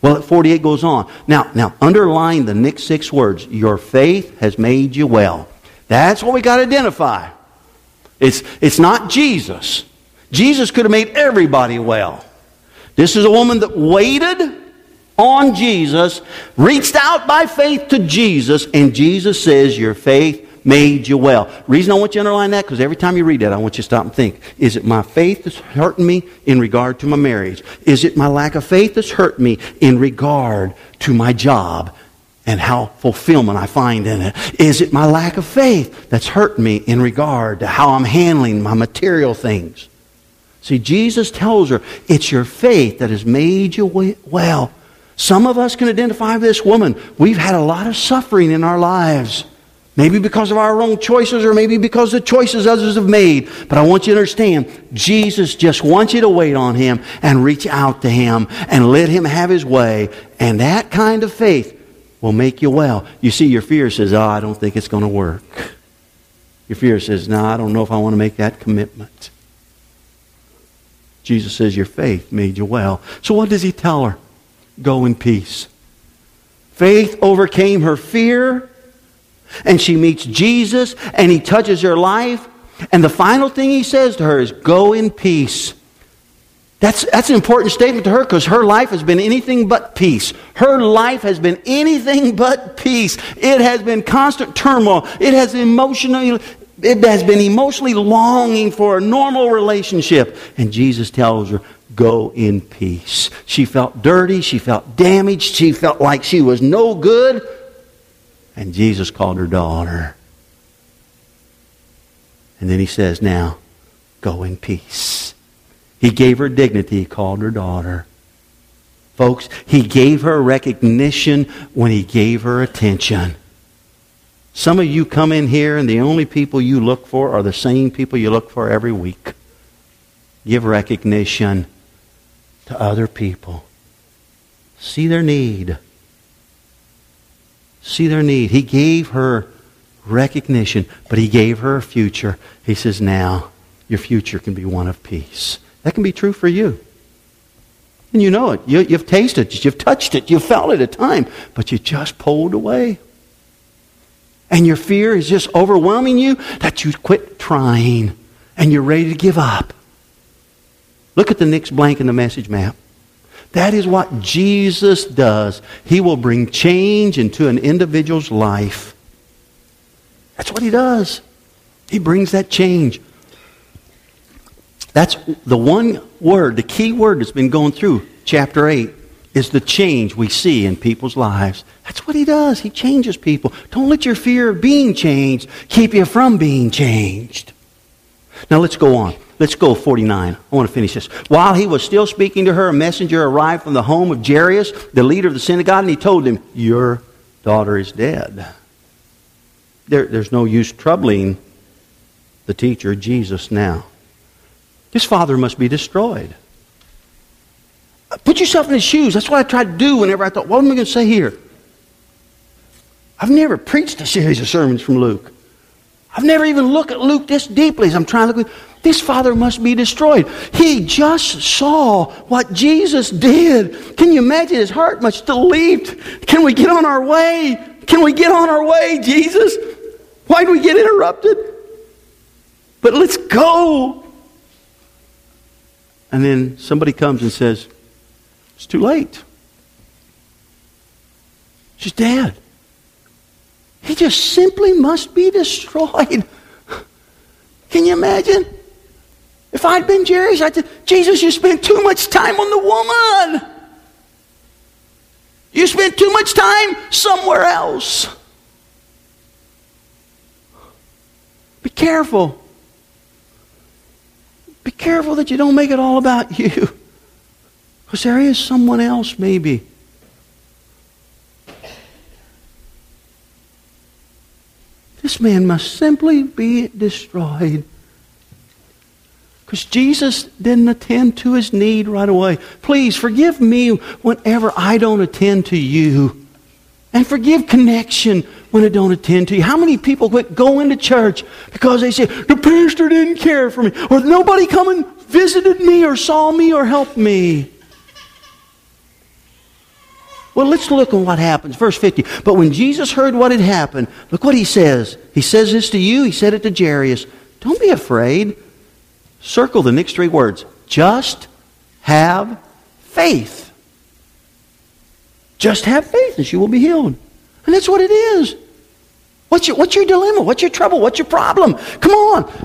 Well, at 48 goes on. Now, now underline the next six words. Your faith has made you well. That's what we got to identify. It's, it's not Jesus. Jesus could have made everybody well. This is a woman that waited on Jesus, reached out by faith to Jesus, and Jesus says, Your faith made you well. Reason I want you to underline that, because every time you read that, I want you to stop and think. Is it my faith that's hurting me in regard to my marriage? Is it my lack of faith that's hurt me in regard to my job and how fulfillment I find in it? Is it my lack of faith that's hurting me in regard to how I'm handling my material things? See, Jesus tells her, it's your faith that has made you well. Some of us can identify with this woman. We've had a lot of suffering in our lives. Maybe because of our wrong choices or maybe because of choices others have made. But I want you to understand, Jesus just wants you to wait on Him and reach out to Him and let Him have His way. And that kind of faith will make you well. You see, your fear says, oh, I don't think it's going to work. Your fear says, no, I don't know if I want to make that commitment. Jesus says, your faith made you well. So what does He tell her? Go in peace. Faith overcame her fear and she meets Jesus and he touches her life. And the final thing he says to her is, Go in peace. That's, that's an important statement to her because her life has been anything but peace. Her life has been anything but peace. It has been constant turmoil. It has emotionally, it has been emotionally longing for a normal relationship. And Jesus tells her, go in peace. She felt dirty. She felt damaged. She felt like she was no good. And Jesus called her daughter. And then he says, Now, go in peace. He gave her dignity. He called her daughter. Folks, he gave her recognition when he gave her attention. Some of you come in here and the only people you look for are the same people you look for every week. Give recognition to other people. See their need see their need. He gave her recognition, but he gave her a future. He says, now your future can be one of peace. That can be true for you. And you know it. You, have tasted it. You've touched it. You've felt it at time. But you just pulled away. And your fear is just overwhelming you that you quit trying and you're ready to give up. Look at the next blank in the message map. That is what Jesus does. He will bring change into an individual's life. That's what he does. He brings that change. That's the one word, the key word that's been going through chapter 8 is the change we see in people's lives. That's what he does. He changes people. Don't let your fear of being changed keep you from being changed. Now let's go on. Let's go 49. I want to finish this. While he was still speaking to her, a messenger arrived from the home of Jairus, the leader of the synagogue, and he told him, Your daughter is dead. There, there's no use troubling the teacher, Jesus, now. His father must be destroyed. Uh, put yourself in his shoes. That's what I tried to do whenever I thought, what am I going to say here? I've never preached a series of sermons from Luke. I've never even looked at Luke this deeply as I'm trying to look. This father must be destroyed. He just saw what Jesus did. Can you imagine his heart must still leaped? Can we get on our way? Can we get on our way, Jesus? Why do we get interrupted? But let's go. And then somebody comes and says, It's too late. She's dead. He just simply must be destroyed. Can you imagine? If I'd been Jairus, I'd say, Jesus, you spent too much time on the woman. You spent too much time somewhere else. Be careful. Be careful that you don't make it all about you. Because there is someone else, maybe. This man must simply be destroyed. Because Jesus didn't attend to his need right away. Please forgive me whenever I don't attend to you. And forgive connection when I don't attend to you. How many people quit going to church because they say, the pastor didn't care for me, or nobody come and visited me, or saw me, or helped me? Well, let's look at what happens. Verse 50. But when Jesus heard what had happened, look what he says. He says this to you, he said it to Jairus. Don't be afraid. Circle the next three words. Just have faith. Just have faith and she will be healed. And that's what it is. What's your, what's your dilemma? What's your trouble? What's your problem? Come on.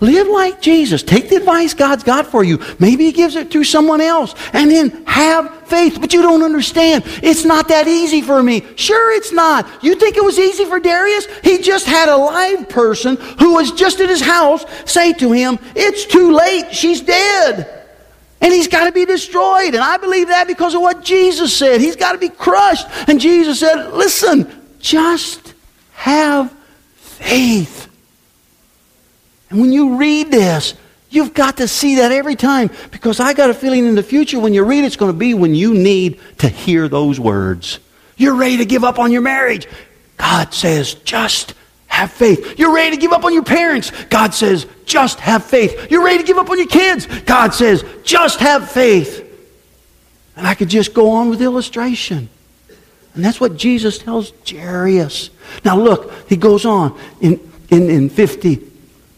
Live like Jesus. Take the advice God's got for you. Maybe He gives it through someone else. And then have faith. But you don't understand. It's not that easy for me. Sure, it's not. You think it was easy for Jairus? He just had a live person who was just at his house say to him, It's too late. She's dead. And he's got to be destroyed. And I believe that because of what Jesus said. He's got to be crushed. And Jesus said, Listen, just have faith. And when you read this, you've got to see that every time because I got a feeling in the future when you read it's going to be when you need to hear those words. You're ready to give up on your marriage. God says, just have faith. You're ready to give up on your parents. God says, just have faith. You're ready to give up on your kids. God says, just have faith. And I could just go on with illustration. And that's what Jesus tells Jairus. Now look, he goes on in, in, in 50.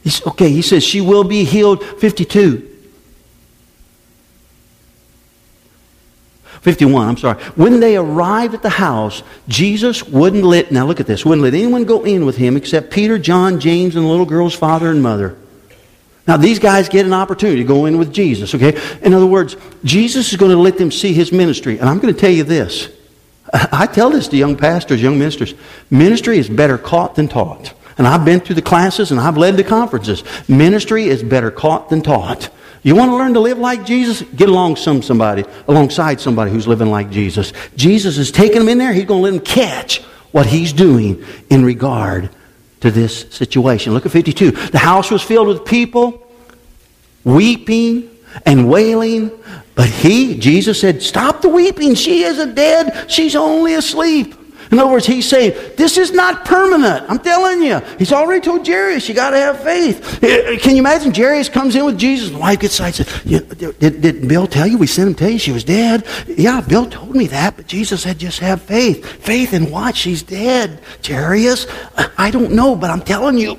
He's, okay, he says, she will be healed. 52. 51, I'm sorry. When they arrived at the house, Jesus wouldn't let, now look at this, wouldn't let anyone go in with him except Peter, John, James, and the little girl's father and mother. Now, these guys get an opportunity to go in with Jesus, okay? In other words, Jesus is going to let them see his ministry. And I'm going to tell you this. I tell this to young pastors, young ministers. Ministry is better caught than taught. And I've been through the classes and I've led the conferences. Ministry is better caught than taught. You want to learn to live like Jesus? Get along some somebody, alongside somebody who's living like Jesus. Jesus is taking them in there. He's going to let them catch what he's doing in regard to this situation. Look at 52. The house was filled with people weeping and wailing. But he, Jesus said, Stop the weeping. She isn't dead. She's only asleep. In other words, he's saying, this is not permanent. I'm telling you. He's already told Jairus, you got to have faith. Eh, can you imagine Jairus comes in with Jesus, the wife gets says, did, did Bill tell you? We sent him tell you she was dead. Yeah, Bill told me that, but Jesus said just have faith. Faith in what? She's dead. Jairus, I don't know, but I'm telling you,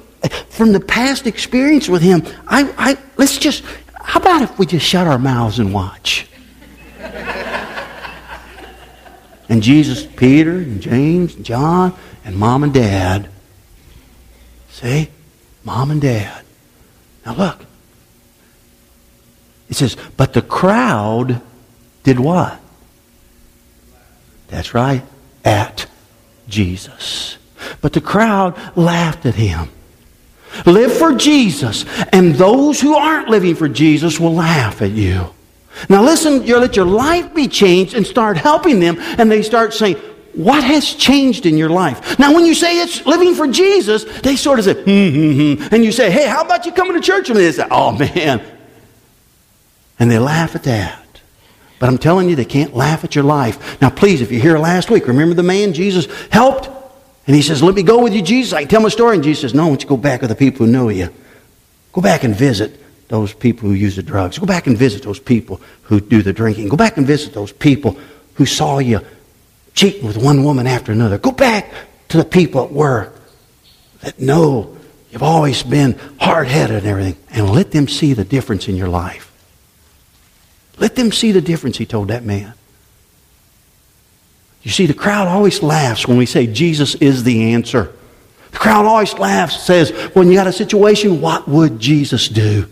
from the past experience with him, I, I let's just, how about if we just shut our mouths and watch? And Jesus, Peter, and James, and John, and mom and dad. See? Mom and dad. Now look. It says, but the crowd did what? That's right, at Jesus. But the crowd laughed at him. Live for Jesus, and those who aren't living for Jesus will laugh at you. Now listen, you let your life be changed and start helping them, and they start saying, what has changed in your life? Now, when you say it's living for Jesus, they sort of say, hmm, hmm, hmm. And you say, hey, how about you coming to church And? They say, oh, man. And they laugh at that. But I'm telling you, they can't laugh at your life. Now, please, if you're here last week, remember the man Jesus helped? And he says, let me go with you, Jesus. I tell my story. And Jesus says, no, I want you to go back with the people who know you. Go back and visit those people who use the drugs. Go back and visit those people who do the drinking. Go back and visit those people who saw you cheating with one woman after another. Go back to the people at work that know you've always been hard headed and everything, and let them see the difference in your life. Let them see the difference, he told that man. You see, the crowd always laughs when we say Jesus is the answer. The crowd always laughs, says, when you got a situation, what would Jesus do?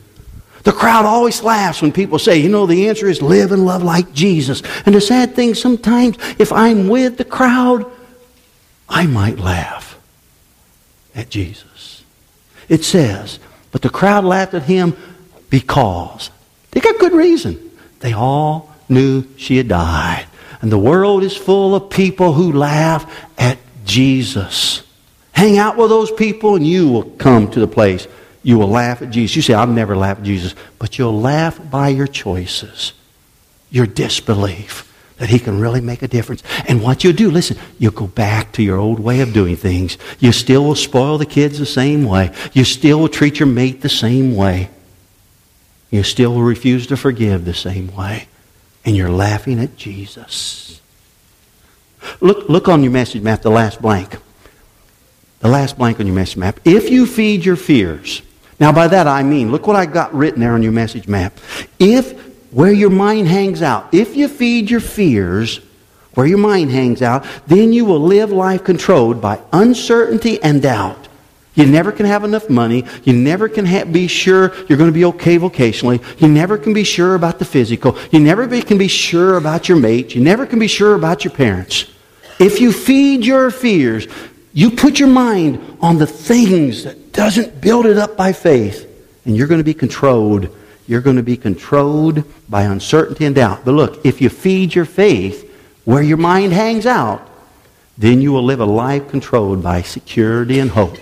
The crowd always laughs when people say, you know, the answer is live and love like Jesus. And the sad thing, sometimes if I'm with the crowd, I might laugh at Jesus. It says, but the crowd laughed at him because they got good reason. They all knew she had died. And the world is full of people who laugh at Jesus. Hang out with those people and you will come to the place you will laugh at Jesus. You say, I'll never laugh at Jesus. But you'll laugh by your choices, your disbelief that he can really make a difference. And what you'll do, listen, you'll go back to your old way of doing things. You still will spoil the kids the same way. You still will treat your mate the same way. You still will refuse to forgive the same way. And you're laughing at Jesus. Look, look on your message map, the last blank. The last blank on your message map. If you feed your fears, now, by that I mean, look what I got written there on your message map. If where your mind hangs out, if you feed your fears where your mind hangs out, then you will live life controlled by uncertainty and doubt. You never can have enough money. You never can ha- be sure you're going to be okay vocationally. You never can be sure about the physical. You never be, can be sure about your mate. You never can be sure about your parents. If you feed your fears, you put your mind on the things that doesn't build it up by faith, and you're going to be controlled. You're going to be controlled by uncertainty and doubt. But look, if you feed your faith where your mind hangs out, then you will live a life controlled by security and hope.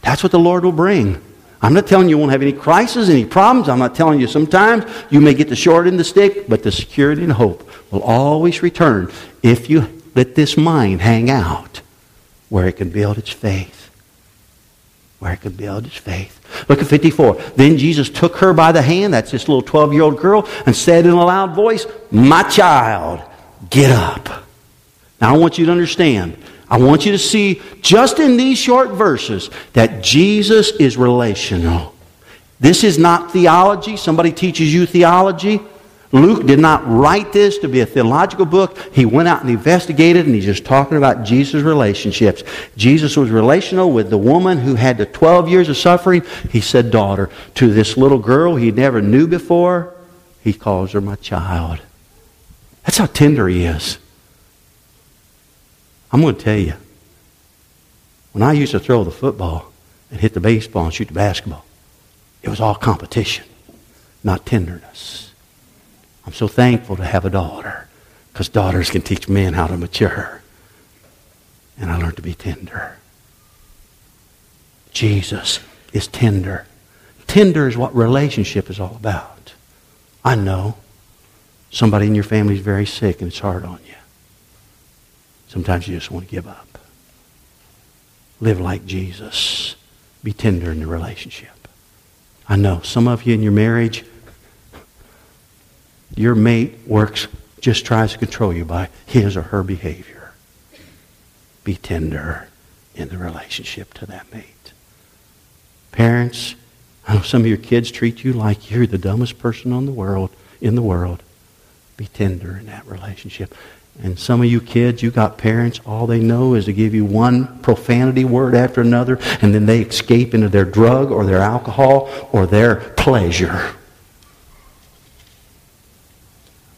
That's what the Lord will bring. I'm not telling you you won't have any crises, any problems. I'm not telling you sometimes you may get the short end of the stick, but the security and hope will always return if you let this mind hang out where it can build its faith. Where it can build its faith. Look at 54. Then Jesus took her by the hand, that's this little 12 year old girl, and said in a loud voice, My child, get up. Now I want you to understand. I want you to see just in these short verses that Jesus is relational. This is not theology. Somebody teaches you theology. Luke did not write this to be a theological book. He went out and investigated, and he's just talking about Jesus' relationships. Jesus was relational with the woman who had the 12 years of suffering. He said, daughter. To this little girl he never knew before, he calls her my child. That's how tender he is. I'm going to tell you, when I used to throw the football and hit the baseball and shoot the basketball, it was all competition, not tenderness. I'm so thankful to have a daughter because daughters can teach men how to mature. And I learned to be tender. Jesus is tender. Tender is what relationship is all about. I know somebody in your family is very sick and it's hard on you. Sometimes you just want to give up. Live like Jesus. Be tender in the relationship. I know some of you in your marriage, your mate works, just tries to control you by his or her behavior. Be tender in the relationship to that mate. Parents, I know some of your kids treat you like you're the dumbest person on the world, in the world. Be tender in that relationship. And some of you kids, you got parents, all they know is to give you one profanity word after another, and then they escape into their drug or their alcohol or their pleasure.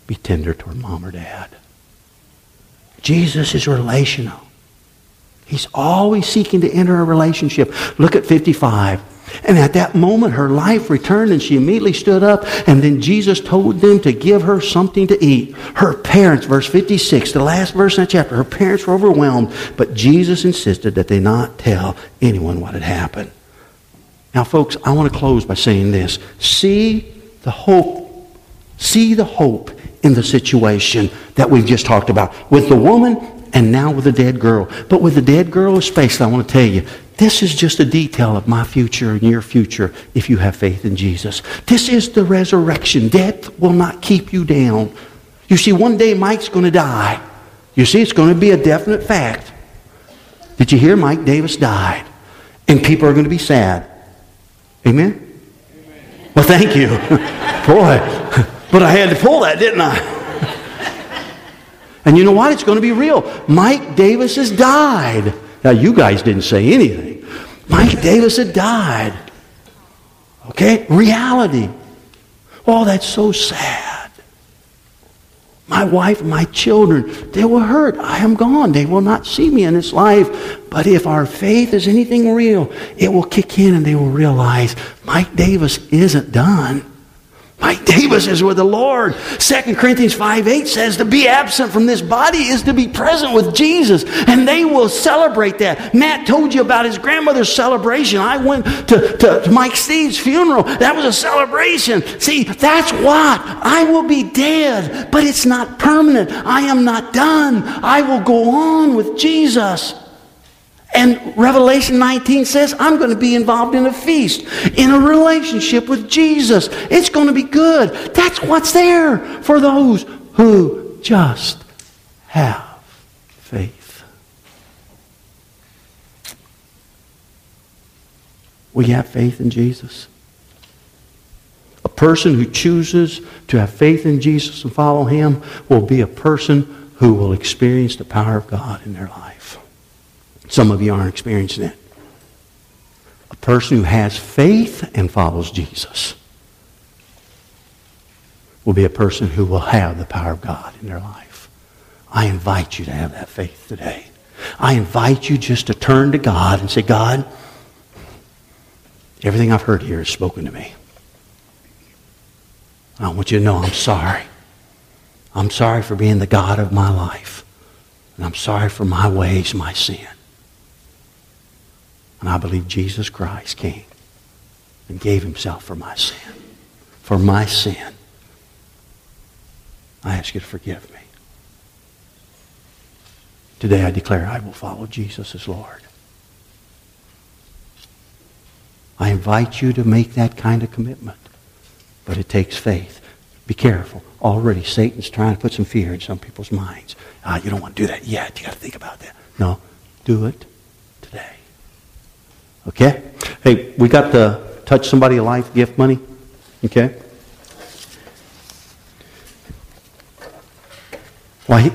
Be tender toward mom or dad. Jesus is relational. He's always seeking to enter a relationship. Look at 55. And at that moment, her life returned and she immediately stood up. And then Jesus told them to give her something to eat. Her parents, verse 56, the last verse in that chapter, her parents were overwhelmed. But Jesus insisted that they not tell anyone what had happened. Now, folks, I want to close by saying this. See the hope. See the hope in the situation that we've just talked about with the woman and now with the dead girl. But with the dead girl space, I want to tell you, this is just a detail of my future and your future if you have faith in Jesus. This is the resurrection. Death will not keep you down. You see, one day Mike's going to die. You see, it's going to be a definite fact. Did you hear Mike Davis died? And people are going to be sad. Amen? Amen. Well, thank you. Boy, but I had to pull that, didn't I? and you know what? It's going to be real. Mike Davis has died. Now, you guys didn't say anything. Mike Davis had died. Okay? Reality. Oh, that's so sad. My wife my children, they were hurt. I am gone. They will not see me in this life. But if our faith is anything real, it will kick in and they will realize Mike Davis isn't done. Mike Davis is with the Lord. 2 Corinthians 5 8 says to be absent from this body is to be present with Jesus. And they will celebrate that. Matt told you about his grandmother's celebration. I went to, to, to Mike Steve's funeral. That was a celebration. See, that's what. I will be dead, but it's not permanent. I am not done. I will go on with Jesus. And Revelation 19 says, I'm going to be involved in a feast, in a relationship with Jesus. It's going to be good. That's what's there for those who just have faith. You have faith in Jesus? A person who chooses to have faith in Jesus and follow Him will be a person who will experience the power of God in their life. Some of you aren't experiencing it. A person who has faith and follows Jesus will be a person who will have the power of God in their life. I invite you to have that faith today. I invite you just to turn to God and say, God, everything I've heard here is spoken to me. I want you to know I'm sorry. I'm sorry for being the God of my life. And I'm sorry for my ways, my sin. And I believe Jesus Christ came and gave himself for my sin. For my sin. I ask you to forgive me. Today I declare I will follow Jesus as Lord. I invite you to make that kind of commitment. But it takes faith. Be careful. Already Satan's trying to put some fear in some people's minds. Ah, you don't want to do that yet. You got to think about that. No, do it. Okay? Hey, we got the touch somebody life gift money. Okay? Why,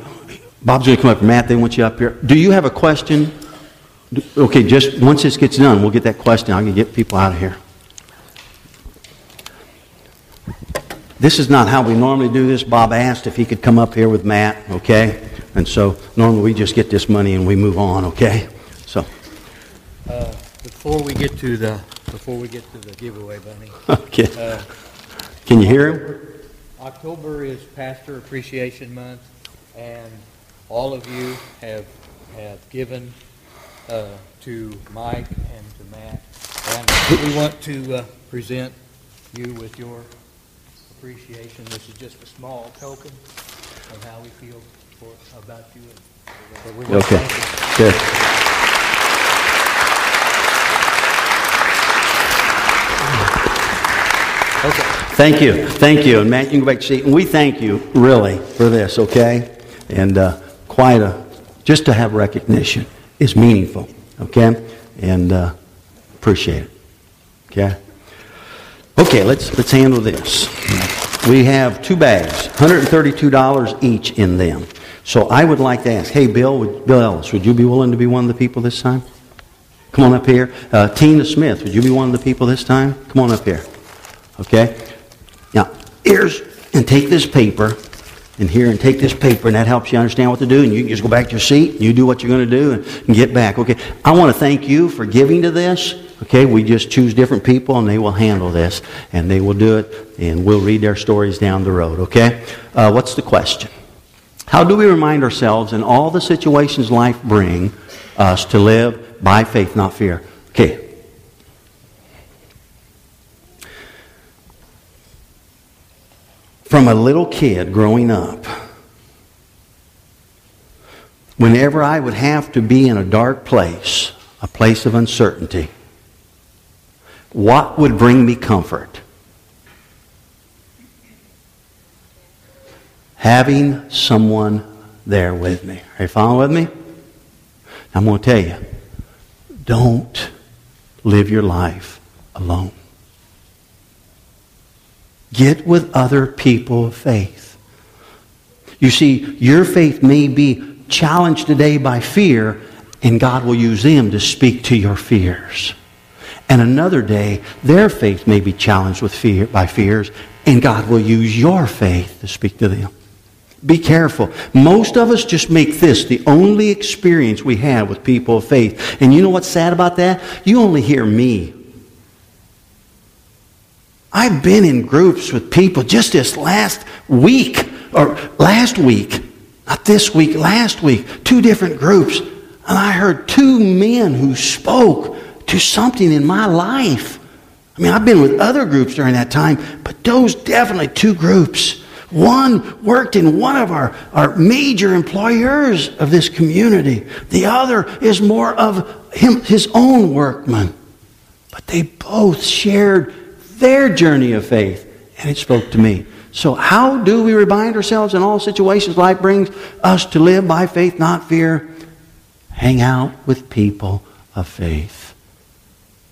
Bob's going to come up. Matt, they want you up here. Do you have a question? Okay, just once this gets done, we'll get that question. I can get people out of here. This is not how we normally do this. Bob asked if he could come up here with Matt, okay? And so normally we just get this money and we move on, okay? So. Uh, before we get to the before we get to the giveaway, Bunny. Okay. Uh, Can you hear him? October is Pastor Appreciation Month, and all of you have have given uh, to Mike and to Matt, and we want to uh, present you with your appreciation. This is just a small token of how we feel for, about you. okay. Good. Okay. Thank you. Thank you. And Matt, you can go back to seat. And we thank you, really, for this, okay? And uh, quite a, just to have recognition is meaningful, okay? And uh, appreciate it, okay? Okay, let's, let's handle this. We have two bags, $132 each in them. So I would like to ask, hey, Bill, would, Bill Ellis, would you be willing to be one of the people this time? Come on up here. Uh, Tina Smith, would you be one of the people this time? Come on up here. Okay? Now, here's, and take this paper and here and take this paper, and that helps you understand what to do. And you can just go back to your seat, and you do what you're going to do, and, and get back. Okay? I want to thank you for giving to this. Okay, we just choose different people and they will handle this and they will do it and we'll read their stories down the road. Okay, uh, what's the question? How do we remind ourselves in all the situations life bring us to live by faith, not fear? Okay. From a little kid growing up, whenever I would have to be in a dark place, a place of uncertainty, what would bring me comfort? Having someone there with me. Are you following with me? I'm going to tell you don't live your life alone. Get with other people of faith. You see, your faith may be challenged today by fear, and God will use them to speak to your fears. And another day, their faith may be challenged with fear, by fears, and God will use your faith to speak to them. Be careful. Most of us just make this the only experience we have with people of faith. And you know what's sad about that? You only hear me. I've been in groups with people just this last week, or last week, not this week, last week, two different groups. And I heard two men who spoke to something in my life. I mean, I've been with other groups during that time, but those definitely two groups. One worked in one of our, our major employers of this community. The other is more of him, his own workman. But they both shared their journey of faith, and it spoke to me. So, how do we remind ourselves in all situations life brings us to live by faith, not fear? Hang out with people of faith.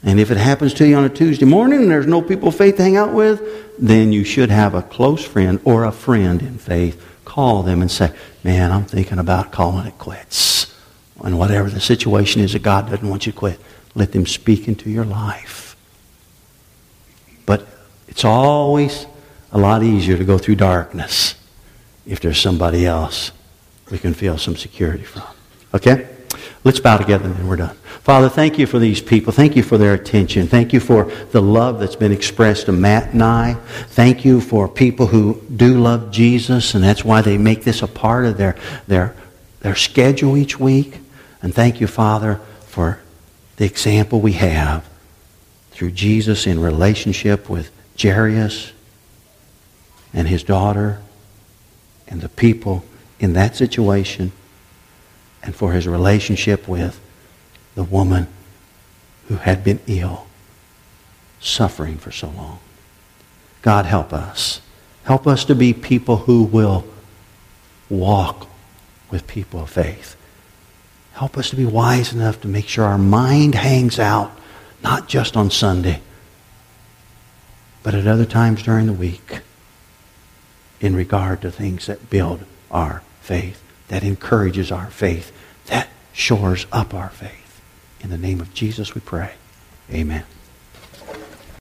And if it happens to you on a Tuesday morning and there's no people of faith to hang out with, then you should have a close friend or a friend in faith. Call them and say, Man, I'm thinking about calling it quits. And whatever the situation is that God doesn't want you to quit, Let them speak into your life. It's always a lot easier to go through darkness if there's somebody else we can feel some security from. Okay? Let's bow together and then we're done. Father, thank you for these people. Thank you for their attention. Thank you for the love that's been expressed to Matt and I. Thank you for people who do love Jesus, and that's why they make this a part of their, their, their schedule each week. And thank you, Father, for the example we have through Jesus in relationship with Jairus and his daughter and the people in that situation and for his relationship with the woman who had been ill, suffering for so long. God, help us. Help us to be people who will walk with people of faith. Help us to be wise enough to make sure our mind hangs out, not just on Sunday, but at other times during the week in regard to things that build our faith, that encourages our faith, that shores up our faith. In the name of Jesus we pray. Amen.